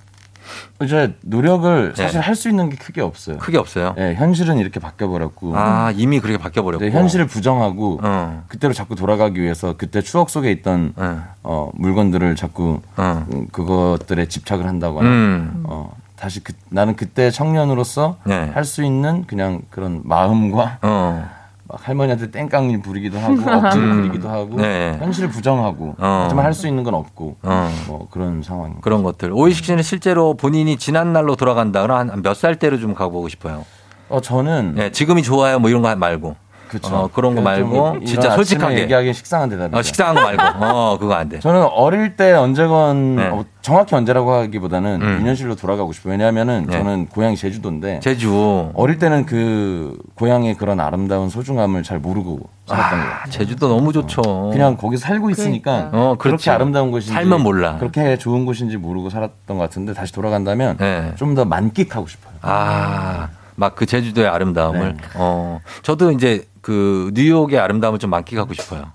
이제 노력을 네. 사실 할수 있는 게 크게 없어요. 크게 없어요. 네, 현실은 이렇게 바뀌어 버렸고. 아 이미 그렇게 바뀌어 버렸고 네, 현실을 부정하고 어. 그때로 자꾸 돌아가기 위해서 그때 추억 속에 있던 네. 어, 물건들을 자꾸 음, 그것들에 집착을 한다거나 음. 어, 다시 그, 나는 그때 청년으로서 네. 할수 있는 그냥 그런 마음과 어. 막 할머니한테 땡깡을 부리기도 하고 [LAUGHS] 억지를 음. 부리기도 하고 네. 현실을 부정하고 어. 하지만 할 수 있는 건 없고 어. 뭐 그런 상황입니다. 그런 것들 오이식 씨는 실제로 본인이 지난 날로 돌아간다거나 한몇 살 때로 좀 가보고 싶어요. 어 저는 네, 지금이 좋아요 뭐 이런 거 말고 그쵸. 어, 그런 거좀 말고 진짜 솔직하게 얘기하기 식상한 대답이죠. 어, 식상한 거 말고 [LAUGHS] 어 그거 안 돼. 저는 어릴 때 언제건 네. 어, 정확히 언제라고 하기보다는 음. 유년실로 돌아가고 싶어요. 왜냐하면은 네. 저는 고향이 제주도인데 제주 어릴 때는 그 고향의 그런 아름다운 소중함을 잘 모르고 살았던 거예요. 제주도 너무 좋죠. 그냥 거기 살고 있으니까 어, 그렇게 그렇지. 아름다운 곳인지 살면 몰라. 그렇게 좋은 곳인지 모르고 살았던 것 같은데 다시 돌아간다면 네. 좀더 만끽하고 싶어요. 아, 막 그 제주도의 아름다움을. 네. 어, 저도 이제 그 뉴욕의 아름다움을 좀 만끽하고 싶어요.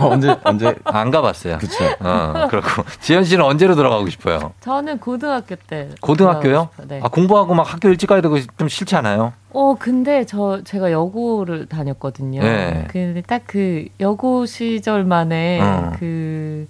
언제 언제 [LAUGHS] 안 가봤어요. 그쵸. 어, 그렇고 지현 씨는 언제로 돌아가고 싶어요? 저는 고등학교 때. 고등학교요? 네. 아, 공부하고 막 학교 일찍 가야 되고 좀 싫지 않아요? 어, 근데 저, 제가 여고를 다녔거든요. 네. 근데 딱 그 여고 시절만의 어. 그.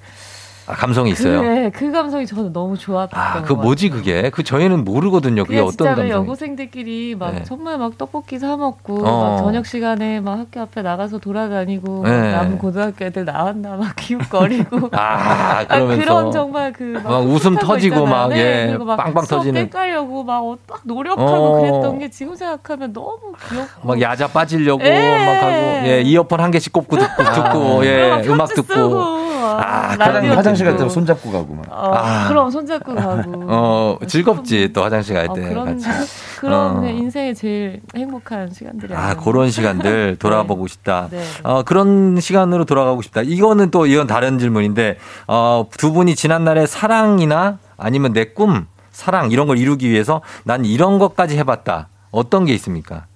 아, 감성이 있어요. 그, 네, 그 감성이 저는 너무 좋았던 아, 것그 뭐지. 그게? 그 저희는 모르거든요. 그게 어떤 감성? 여고생들끼리 막 네. 정말 막 떡볶이 사 먹고 어. 막 저녁 시간에 막 학교 앞에 나가서 돌아다니고 네. 막 남은 고등학교 애들 나왔나 막 기웃거리고 아, [LAUGHS] 아, 그러면서 그런 정말 그 막 웃음 거 터지고. 막, 네, 예, 그리고 막 빵빵 터지는. 떼까려고 막, 어, 막 노력하고 어. 그랬던 게 지금 생각하면 너무 귀엽고 막 야자 빠지려고 예. 막 하고 예 이어폰 한 개씩 꼽고 듣고 [LAUGHS] 듣고 예막 음악 듣고 쓰고, 아, 라디오 화장, 화장실 갈 때. 손잡고 가고 막. 어, 아. 그럼 손잡고 가고 [LAUGHS] 어 즐겁지 또 화장실 갈 어, 때 그런 같이 [LAUGHS] 그런 어. 인생의 제일 행복한 시간들이 아. 그런 시간들 [LAUGHS] 돌아보고 싶다. 네. 어 그런 시간으로 돌아가고 싶다. 이거는 또 이건 다른 질문인데 어 두 분이 지난 날의 사랑이나 아니면 내 꿈 사랑 이런 걸 이루기 위해서 난 이런 것까지 해봤다. 어떤 게 있습니까?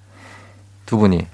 두 분이.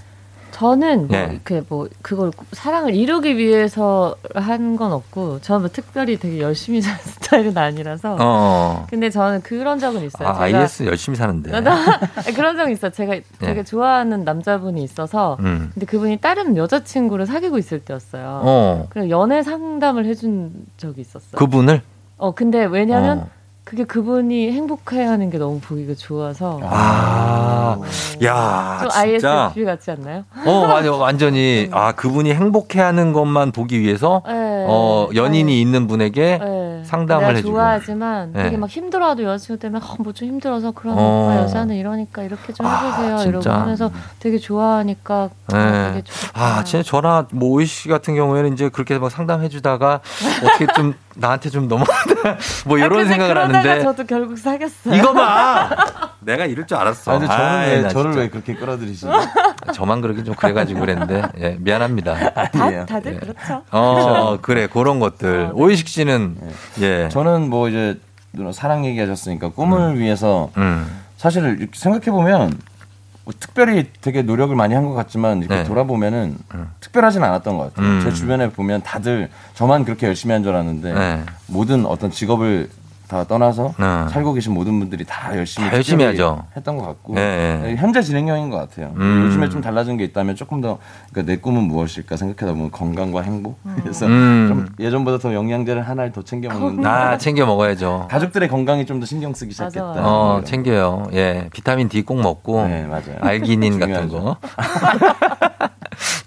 저는 뭐, 네. 그, 뭐, 그걸 사랑을 이루기 위해서 한 건 없고, 저는 뭐 특별히 되게 열심히 사는 [LAUGHS] 스타일은 아니라서. 어. 근데 저는 그런 적은 있어요. 아, 제가 IS 열심히 사는데. [LAUGHS] 그런 적은 있어요. 제가 되게 좋아하는 남자분이 있어서, 음. 근데 그분이 다른 여자친구를 사귀고 있을 때였어요. 어. 그래서 연애 상담을 해준 적이 있었어요. 그분을? 어, 근데 왜냐면, 어. 그게 그분이 행복해하는 게 너무 보기가 좋아서. 아, 야, 좀 진짜. ISFP 같지 않나요? 어, 맞아. 완전히. 아, 그분이 행복해 하는 것만 보기 위해서, 네. 어, 연인이 있는 분에게 네. 상담을 내가 해주고. 좋아하지만 네. 되게 막 힘들어도 여자친구 때문에 어, 뭐좀 힘들어서 그런 어. 여자는 이러니까 이렇게 좀 아, 해주세요 진짜. 이러고 하면서 되게 좋아하니까 네. 되게 아, 진짜 저나 뭐 오이 씨 같은 경우에는 이제 그렇게 막 상담해 주다가 [LAUGHS] 어떻게 좀 나한테 좀 넘어 [LAUGHS] 뭐 이런 근데 생각을 하는데 저도 결국 사귀었어요. 이거 봐. [LAUGHS] 내가 이럴 줄 알았어. 아, 근데 저는 아이, 왜나 저를 진짜. 왜 그렇게 끌어들이시죠? 저만 그러긴 좀 그래가지고 그랬는데 예, 미안합니다. 다, 다들 그렇죠. 어 [LAUGHS] 그래 그런 것들 오이식 씨는 예 저는 뭐 이제 누나 사랑 얘기하셨으니까 꿈을 위해서 음. 사실 이렇게 생각해 보면 뭐 특별히 되게 노력을 많이 한 것 같지만 이렇게 네. 돌아보면은 특별하진 않았던 것 같아요. 음. 제 주변에 보면 다들 저만 그렇게 열심히 한줄 알았는데 네. 모든 어떤 직업을 다 떠나서 네. 살고 계신 모든 분들이 다 열심히 다 열심히 하죠. 했던 것 같고 네, 네. 현재 진행형인 것 같아요. 음. 요즘에 좀 달라진 게 있다면 조금 더 그러니까 내 꿈은 무엇일까 생각하다 보면 건강과 행복. [LAUGHS] 그래서 음. 좀 예전보다 더 영양제를 하나를 더 챙겨 먹는다. 아 챙겨 먹어야죠. 가족들의 건강이 좀 더 신경 쓰기 시작했다. 어 챙겨요. 예 비타민 D 꼭 먹고 네, 맞아요. 알기닌 [LAUGHS] 같은. 거 [LAUGHS]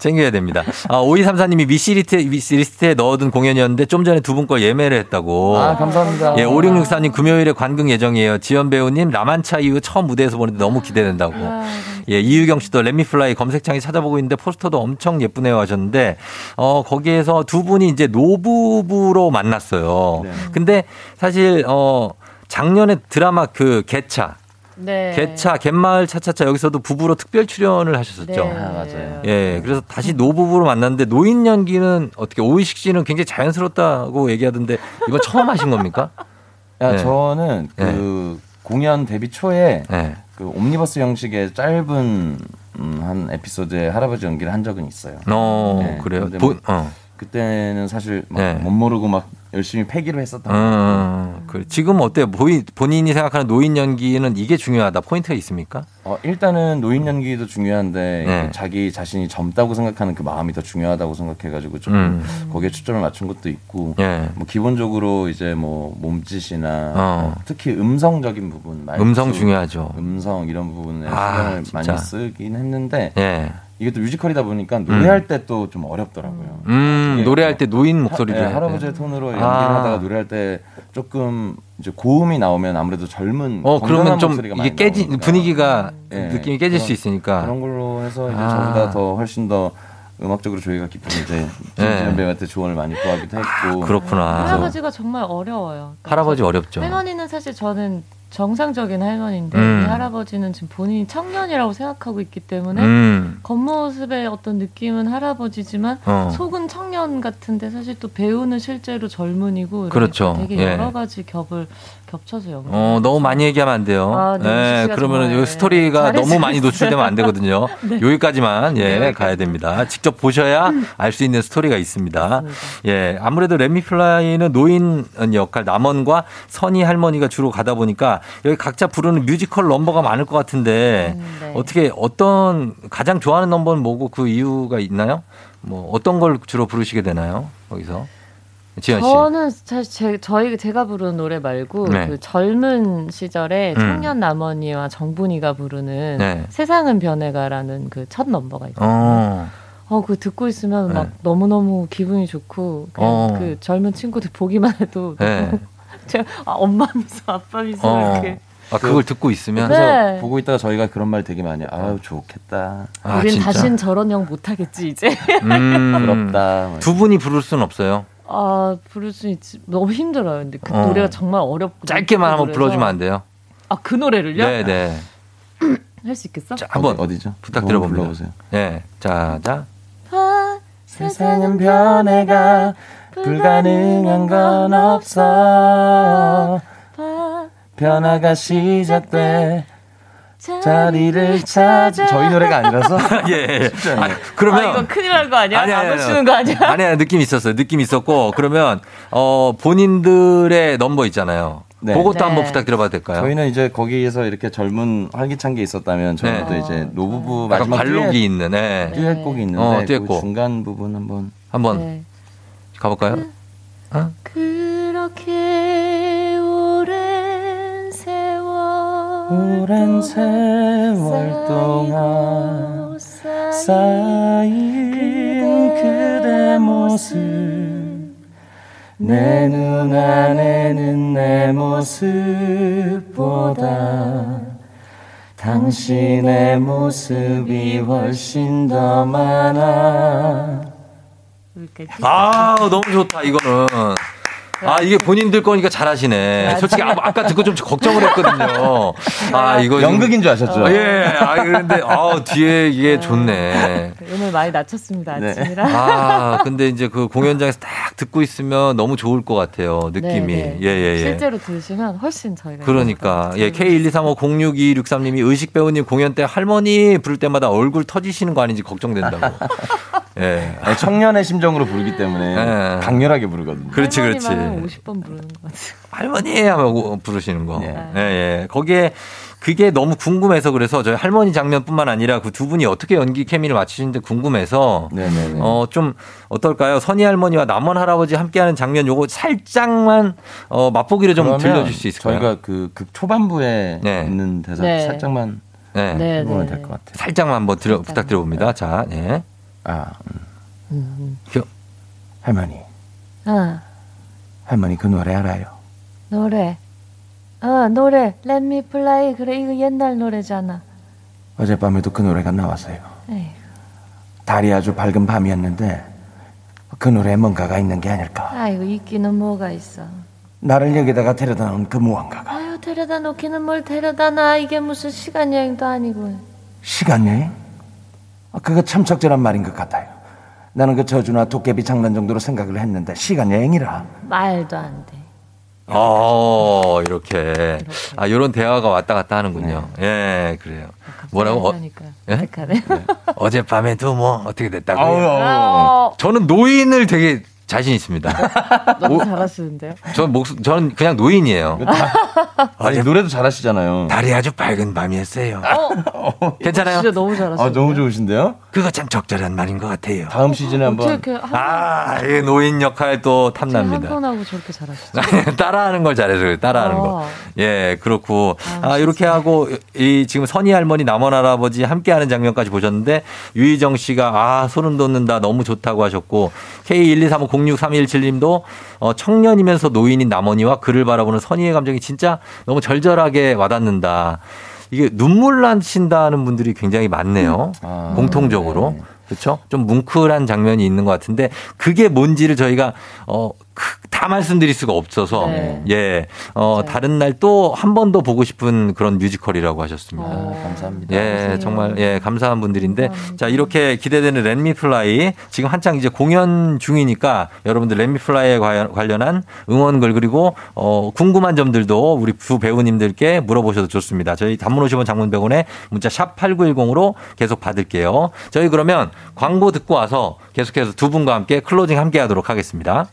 챙겨야 됩니다. 아, 5234님이 위시리트, wishlist에 넣어둔 공연이었는데 좀 전에 두분거 예매를 했다고. 아, 감사합니다. 예, 5664님 금요일에 관극 예정이에요. 지현 배우님 라만차 이후 처음 무대에서 보는데 너무 기대된다고. 예, 이유경 씨도 렛미플라이 검색창에 찾아보고 있는데 포스터도 엄청 예쁘네요 하셨는데, 어, 거기에서 두 분이 이제 노부부로 만났어요. 네. 근데 사실, 어, 작년에 드라마 그 갯차. 네. 갯차, 갯마을 차차차 여기서도 부부로 특별 출연을 하셨었죠. 네. 아, 맞아요. 예, 그래서 다시 노부부로 만났는데 노인 연기는 어떻게 오의식 씨는 굉장히 자연스럽다고 얘기하던데 이번 처음 하신 겁니까? 야, 네. 저는 그 공연 데뷔 초에 네. 그 옴니버스 형식의 짧은 음, 한 에피소드에 할아버지 연기를 한 적은 있어요. 어, 네, 그래요. 근데 보- 뭐 어. 그때는 사실 막 네. 멋 모르고 막 열심히 패기로 했었던 것 어, 그 지금 어때요? 보이, 본인이 생각하는 노인 연기는 이게 중요하다. 포인트가 있습니까? 어, 일단은 노인 연기도 중요한데 네. 그 자기 자신이 젊다고 생각하는 그 마음이 더 중요하다고 생각해가지고 좀 음. 거기에 초점을 맞춘 것도 있고 예. 뭐 기본적으로 이제 뭐 몸짓이나 어. 어, 특히 음성적인 부분 말투, 음성 중요하죠. 음성 이런 부분에 아, 신경을 진짜. 많이 쓰긴 했는데 예. 이게 또 뮤지컬이다 보니까 노래할 때또 좀 어렵더라고요. 음, 노래할 때 노인 목소리를. 네, 해야 돼. 할아버지의 톤으로 연기를 아. 하다가 노래할 때 조금 이제 고음이 나오면 아무래도 젊은 어, 그러면 좀 이게 나오니까. 분위기가 네, 느낌이 깨질 그런- 수 있으니까. 그런 걸로 해서 이제 아. 저보다 더 훨씬 더 음악적으로 조예가 깊은 이제 네. 김지현 배우한테 조언을 많이 구하기도 했고 그렇구나. 할아버지가 정말 어려워요. 할아버지 어렵죠. 할머니는 사실 저는 정상적인 할머니인데 음. 이 할아버지는 지금 본인이 청년이라고 생각하고 있기 때문에 음. 겉모습의 어떤 느낌은 할아버지지만 어. 속은 청년 같은데 사실 또 배우는 실제로 젊은이고 그렇죠. 되게 예. 여러 가지 겹을 겹쳐서 연기. 어, 너무 많이 얘기하면 안 돼요. 아, 네, 예, 정말, 요 스토리가 네, 너무 많이. 노출되면 안 되거든요. [LAUGHS] 네. 여기까지만, 예, 네, 가야 됩니다. 직접 보셔야 알 수 있는 스토리가 있습니다. 예, 아무래도 Let Me Fly는 노인 역할, 남원과 선희 할머니가 주로 가다 보니까 여기 각자 부르는 뮤지컬 넘버가 많을 것 같은데 네. 어떻게 어떤 가장 좋아하는 넘버는 뭐고 그 이유가 있나요? 뭐 어떤 걸 주로 부르시게 되나요? 거기서. 지현 씨. 저는 사실 제, 저희 제가 부르는 노래 말고 네. 그 젊은 시절에 음. 청년 남원이와 정분이가 부르는 네. 세상은 변해가라는 그 첫 넘버가 있어요. 어. 어, 그 듣고 있으면 네. 막 너무너무 기분이 좋고, 그냥 어. 그 젊은 친구들 보기만 해도. 네. 제가 아, 엄마 미소, 아빠 미소 어. 이렇게. 아, 그걸 듣고 있으면 네. 보고 있다가 저희가 그런 말 되게 많이. 아유 좋겠다. 아, 우린 진짜? 다신 저런 형 못하겠지, 이제. 음. [LAUGHS] 부럽다. 두 분이 부를 수는 없어요. 아, 부를 수 있지. 너무 힘들어요. 근데 그 어. 노래가 정말 어렵고. 짧게만 한번 그래서- 불러주면 안 돼요? 아, 그 노래를요? 네, 네. [CLEARS THROAT] 할 수 있겠어? 자, 한번 어디, 죠 부탁드려봅니다. 불러보세요. 네, 자, 자. 아, 세상은 변해가 불가능한 건 없어. 변화가 시작돼 자리를 찾아 저희 노래가 아니라서 [LAUGHS] 예, 예. 아, 그러면 아, 이건 큰일 날 거 아니야? 아니, 아니, 안 아니, 쓰는 거 아니야? 아니, 아니, 느낌 있었어요. 느낌 있었고, 그러면, 어, 본인들의 넘버 있잖아요. 네. 그것도 네. 한번 부탁드려봐도 될까요? 저희는 이제 거기에서 이렇게 젊은 활기찬 게 있었다면 저희도 네. 이제 노부부 마지막 발록이 있는, 네. 듀엣곡이 있는데 어, 그 듀엣곡. 중간 부분 한번 한번 네. 가볼까요? 어? 그렇게 오랜 세월 오랜 세월 동안 쌓인 그대 모습 내 눈 안에는 내 모습보다 당신의 모습이 훨씬 더 많아 아, 너무 좋다, 이거는. 아, 이게 본인들 거니까 잘하시네. 솔직히 아, 아까 듣고 좀 걱정을 했거든요. 아, 이거. 지금- 연극인 줄 아셨죠? 예. 아, 그런데, 아, 뒤에 이게 좋네. 오늘 많이 낮췄습니다 네. 아침이라. 아, 근데 이제 그 공연장에서 딱 듣고 있으면 너무 좋을 것 같아요. 느낌이. 네, 네. 예, 예, 예. 실제로 들으시면 훨씬 저희가 그러니까 예 K123506263님이 의식 배우님 공연 때 할머니 부를 때마다 얼굴 터지시는 거 아닌지 걱정된다고. [LAUGHS] 예. 아니, 청년의 심정으로 부르기 때문에 예. 강렬하게 부르거든요. 그렇지 그렇지. 할머니만 50번 부르는 것 같아요. 할머니 오- 부르시는 거. 예. 예, 예. 거기에 그게 너무 궁금해서 그래서 저희 할머니 장면뿐만 아니라 그 두 분이 어떻게 연기 케미를 맞추시는지 궁금해서 네네네. 어좀 어떨까요? 선희 할머니와 남원 할아버지 함께하는 장면 요거 살짝만 어 맛보기로 좀 들려줄 수 있을까요? 저희가 그 극 초반부에 네. 있는 대사 네. 살짝만 네. 네, 해보면 네. 될것 같아요. 살짝만 한번 들어, 부탁드려봅니다. 자, 예. 아, 음. 음. 겨- 할머니, 아 할머니 그 노래 알아요? 노래. 어 노래. Let me fly. 그래 이거 옛날 노래잖아. 어젯밤에도 그 노래가 나왔어요. 달이 아주 밝은 밤이었는데 그 노래에 뭔가가 있는 게 아닐까. 아이고 있기는 뭐가 있어. 나를 여기다가 데려다 놓은 그 무언가가 아유 데려다 놓기는 뭘 데려다 놔. 이게 무슨 시간 여행도 아니고. 시간 여행? 아, 그거 참 적절한 말인 것 같아요. 나는 그 저주나 도깨비 장난 정도로 생각을 했는데 시간 여행이라. 말도 안 돼. 어, 이렇게. 아, 요런 대화가 왔다 갔다 하는군요. 예, 그래요. 뭐라고? 어. 예? 어색하네. 어젯밤에도 뭐, 어떻게 됐다고요? 아우, 아우. 어, 저는 노인을 되게 자신 있습니다. [LAUGHS] 너무 오- 잘하시는데요. 전 목, 저는 그냥 노인이에요. 아니 노래도 잘하시잖아요. 달이 아주 밝은 밤이었어요. [LAUGHS] 괜찮아요? 진짜 너무 잘하시는데요. 아 너무 좋으신데요? 그거 참 적절한 말인 것 같아요. 다음 시즌에 한번 한, 아, 이 노인 역할 또 탐납니다. 한편하고 저렇게 잘하시죠? [LAUGHS] 따라하는 걸 잘해서 그래요. 따라하는 거. 어. 예, 그렇고. 아, 이렇게 하고, 이 지금 선희 할머니, 남원 할아버지 함께하는 장면까지 보셨는데, 유희정 씨가, 아, 소름 돋는다. 너무 좋다고 하셨고, K123506317님도, 어, 청년이면서 노인인 남원이와 그를 바라보는 선희의 감정이 진짜 너무 절절하게 와닿는다. 이게 눈물 나신다는 분들이 굉장히 많네요. 아, 공통적으로. 네. 그렇죠? 좀 뭉클한 장면이 있는 것 같은데 그게 뭔지를 저희가 어, 크- 다 말씀드릴 수가 없어서 네. 예, 어, 다른 날 또 한 번 더 보고 싶은 그런 뮤지컬이라고 하셨습니다. 아, 감사합니다. 예, 정말 예 감사한 분들인데 자 이렇게 기대되는 Let Me Fly 지금 한창 이제 공연 중이니까 여러분들 Let Me Fly에 관- 관련한 응원글 그리고 어 궁금한 점들도 우리 두 배우님들께 물어보셔도 좋습니다. 저희 단문 50원 장문 100원에 문자 샵 8910으로 계속 받을게요. 저희 그러면 광고 듣고 와서 계속해서 두 분과 함께 closing 함께 하도록 하겠습니다.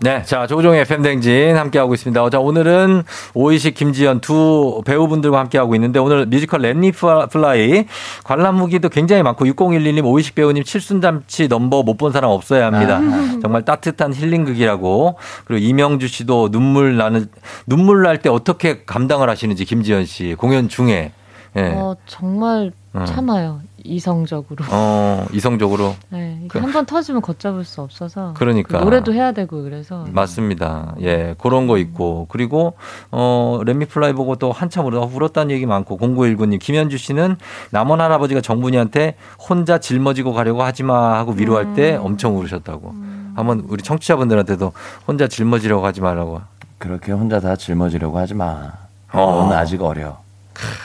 네, 자 조우종의 FM대행진 함께 하고 있습니다. 어, 자 오늘은 오의식, 김지현 두 배우분들과 함께 하고 있는데 오늘 뮤지컬 Let Me Fly 관람 후기도 굉장히 많고 6011님, 오의식 배우님 칠순잔치 넘버 못 본 사람 없어야 합니다. 정말 따뜻한 힐링극이라고 그리고 이명주 씨도 눈물 나는 눈물 날 때 어떻게 감당을 하시는지 김지현 씨 공연 중에 예. 어, 정말 어. 참아요. 이성적으로. 어, 이성적으로 [LAUGHS] 네, 그- 한번 터지면 걷잡을 수 없어서. 그러니까. 그 노래도 해야 되고 그래서. 맞습니다. 예, 그런 거 있고. 그리고, 어, Let Me Fly 보고 또 한참 울어, 울었다는 얘기 많고, 0919님, 김현주 씨는 남원 할아버지가 정분이한테 혼자 짊어지고 가려고 하지 마 하고 위로할 때 엄청 울으셨다고. 한번 우리 청취자분들한테도 혼자 짊어지려고 하지 말라고. 그렇게 혼자 다 짊어지려고 하지 마. 어. 너는 아직 어려.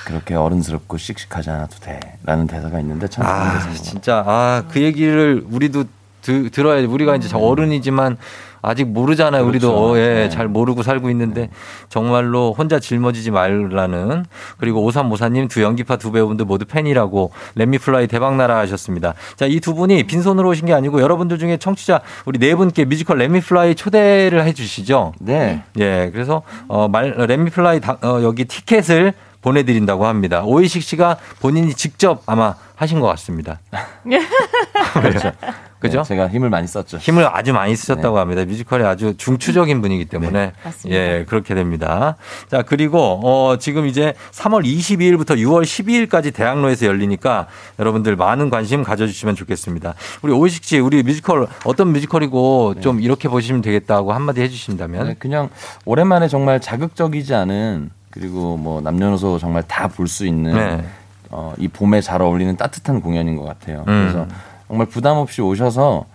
그렇게 어른스럽고 씩씩하지 않아도 돼. 라는 대사가 있는데 참 아, 진짜, 아, 그 얘기를 우리도 드, 들어야 돼. 우리가 이제 저 어른이지만, 아직 모르잖아요. 우리도 그렇죠. 어, 예, 네. 잘 모르고 살고 있는데 정말로 혼자 짊어지지 말라는 그리고 오삼오사님 두 연기파 두 배우분들 모두 팬이라고 Let Me Fly 대박나라 하셨습니다. 자, 이 두 분이 빈손으로 오신 게 아니고 여러분들 중에 청취자 우리 네 분께 뮤지컬 Let Me Fly 초대를 해 주시죠. 네. 예, 그래서 어, 말 Let Me Fly 다- 어, 여기 티켓을 보내드린다고 합니다. 오의식 씨가 본인이 직접 아마 하신 것 같습니다. [LAUGHS] 그렇죠. 그죠? 네, 제가 힘을 많이 썼죠. 힘을 아주 많이 쓰셨다고 합니다. 뮤지컬이 아주 중추적인 분이기 때문에 맞습니다. 예 그렇게 됩니다. 자 그리고 어 지금 이제 3월 22일부터 6월 12일까지 대학로에서 열리니까 여러분들 많은 관심 가져주시면 좋겠습니다. 우리 오이식 씨 우리 뮤지컬 어떤 뮤지컬이고 좀 이렇게 보시면 되겠다고 한마디 해주신다면 네, 그냥 오랜만에 정말 자극적이지 않은 그리고 뭐 남녀노소 정말 다 볼 수 있는 네. 어, 이 봄에 잘 어울리는 따뜻한 공연인 것 같아요. 음. 그래서 정말 부담 없이 오셔서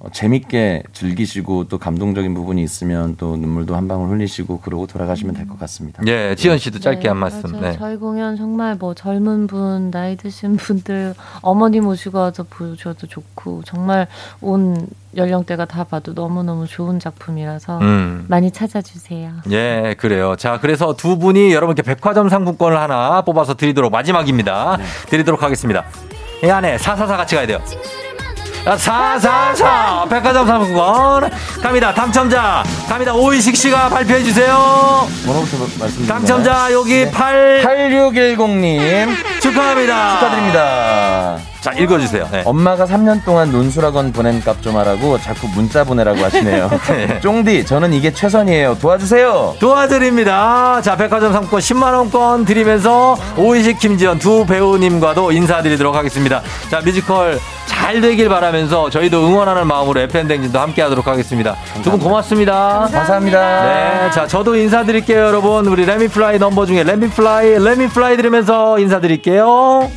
어, 재밌게 즐기시고 또 감동적인 부분이 있으면 또 눈물도 한 방울 흘리시고 그러고 돌아가시면 될 것 같습니다. 예 지연 씨도 짧게 네, 한 말씀. 맞아요. 네. 저희 공연 정말 뭐 젊은 분, 나이 드신 분들, 어머니 모시고 와서 보셔도 좋고 정말 온 연령대가 다 봐도 너무너무 좋은 작품이라서 음. 많이 찾아주세요. 예, 그래요. 자, 그래서 두 분이 여러분께 백화점 상품권을 하나 뽑아서 드리도록 마지막입니다. 드리도록 하겠습니다. 이 안에 444 같이 가야 돼요. 자, 444 백화점 상품권 갑니다. 당첨자 갑니다. 오이식 씨가 발표해 주세요. 뭐라부터 말씀드리나요? 당첨자 여기 8 8610님 축하합니다. 축하드립니다. 자, 읽어주세요. 네. 엄마가 3년 동안 논술학원 보낸 값 좀 하라고 자꾸 문자 보내라고 하시네요. [LAUGHS] 네. 쫑디, 저는 이게 최선이에요. 도와주세요. 도와드립니다. 자, 백화점 상품권 10만원권 드리면서 오이식 김지연 두 배우님과도 인사드리도록 하겠습니다. 자, 뮤지컬 잘 되길 바라면서 저희도 응원하는 마음으로 FM대행진도 함께 하도록 하겠습니다. 두 분 고맙습니다. 감사합니다. 네. 자, 저도 인사드릴게요, 여러분. 우리 Let Me Fly 넘버 중에 레미플라이, 레미플라이 들으면서 인사드릴게요.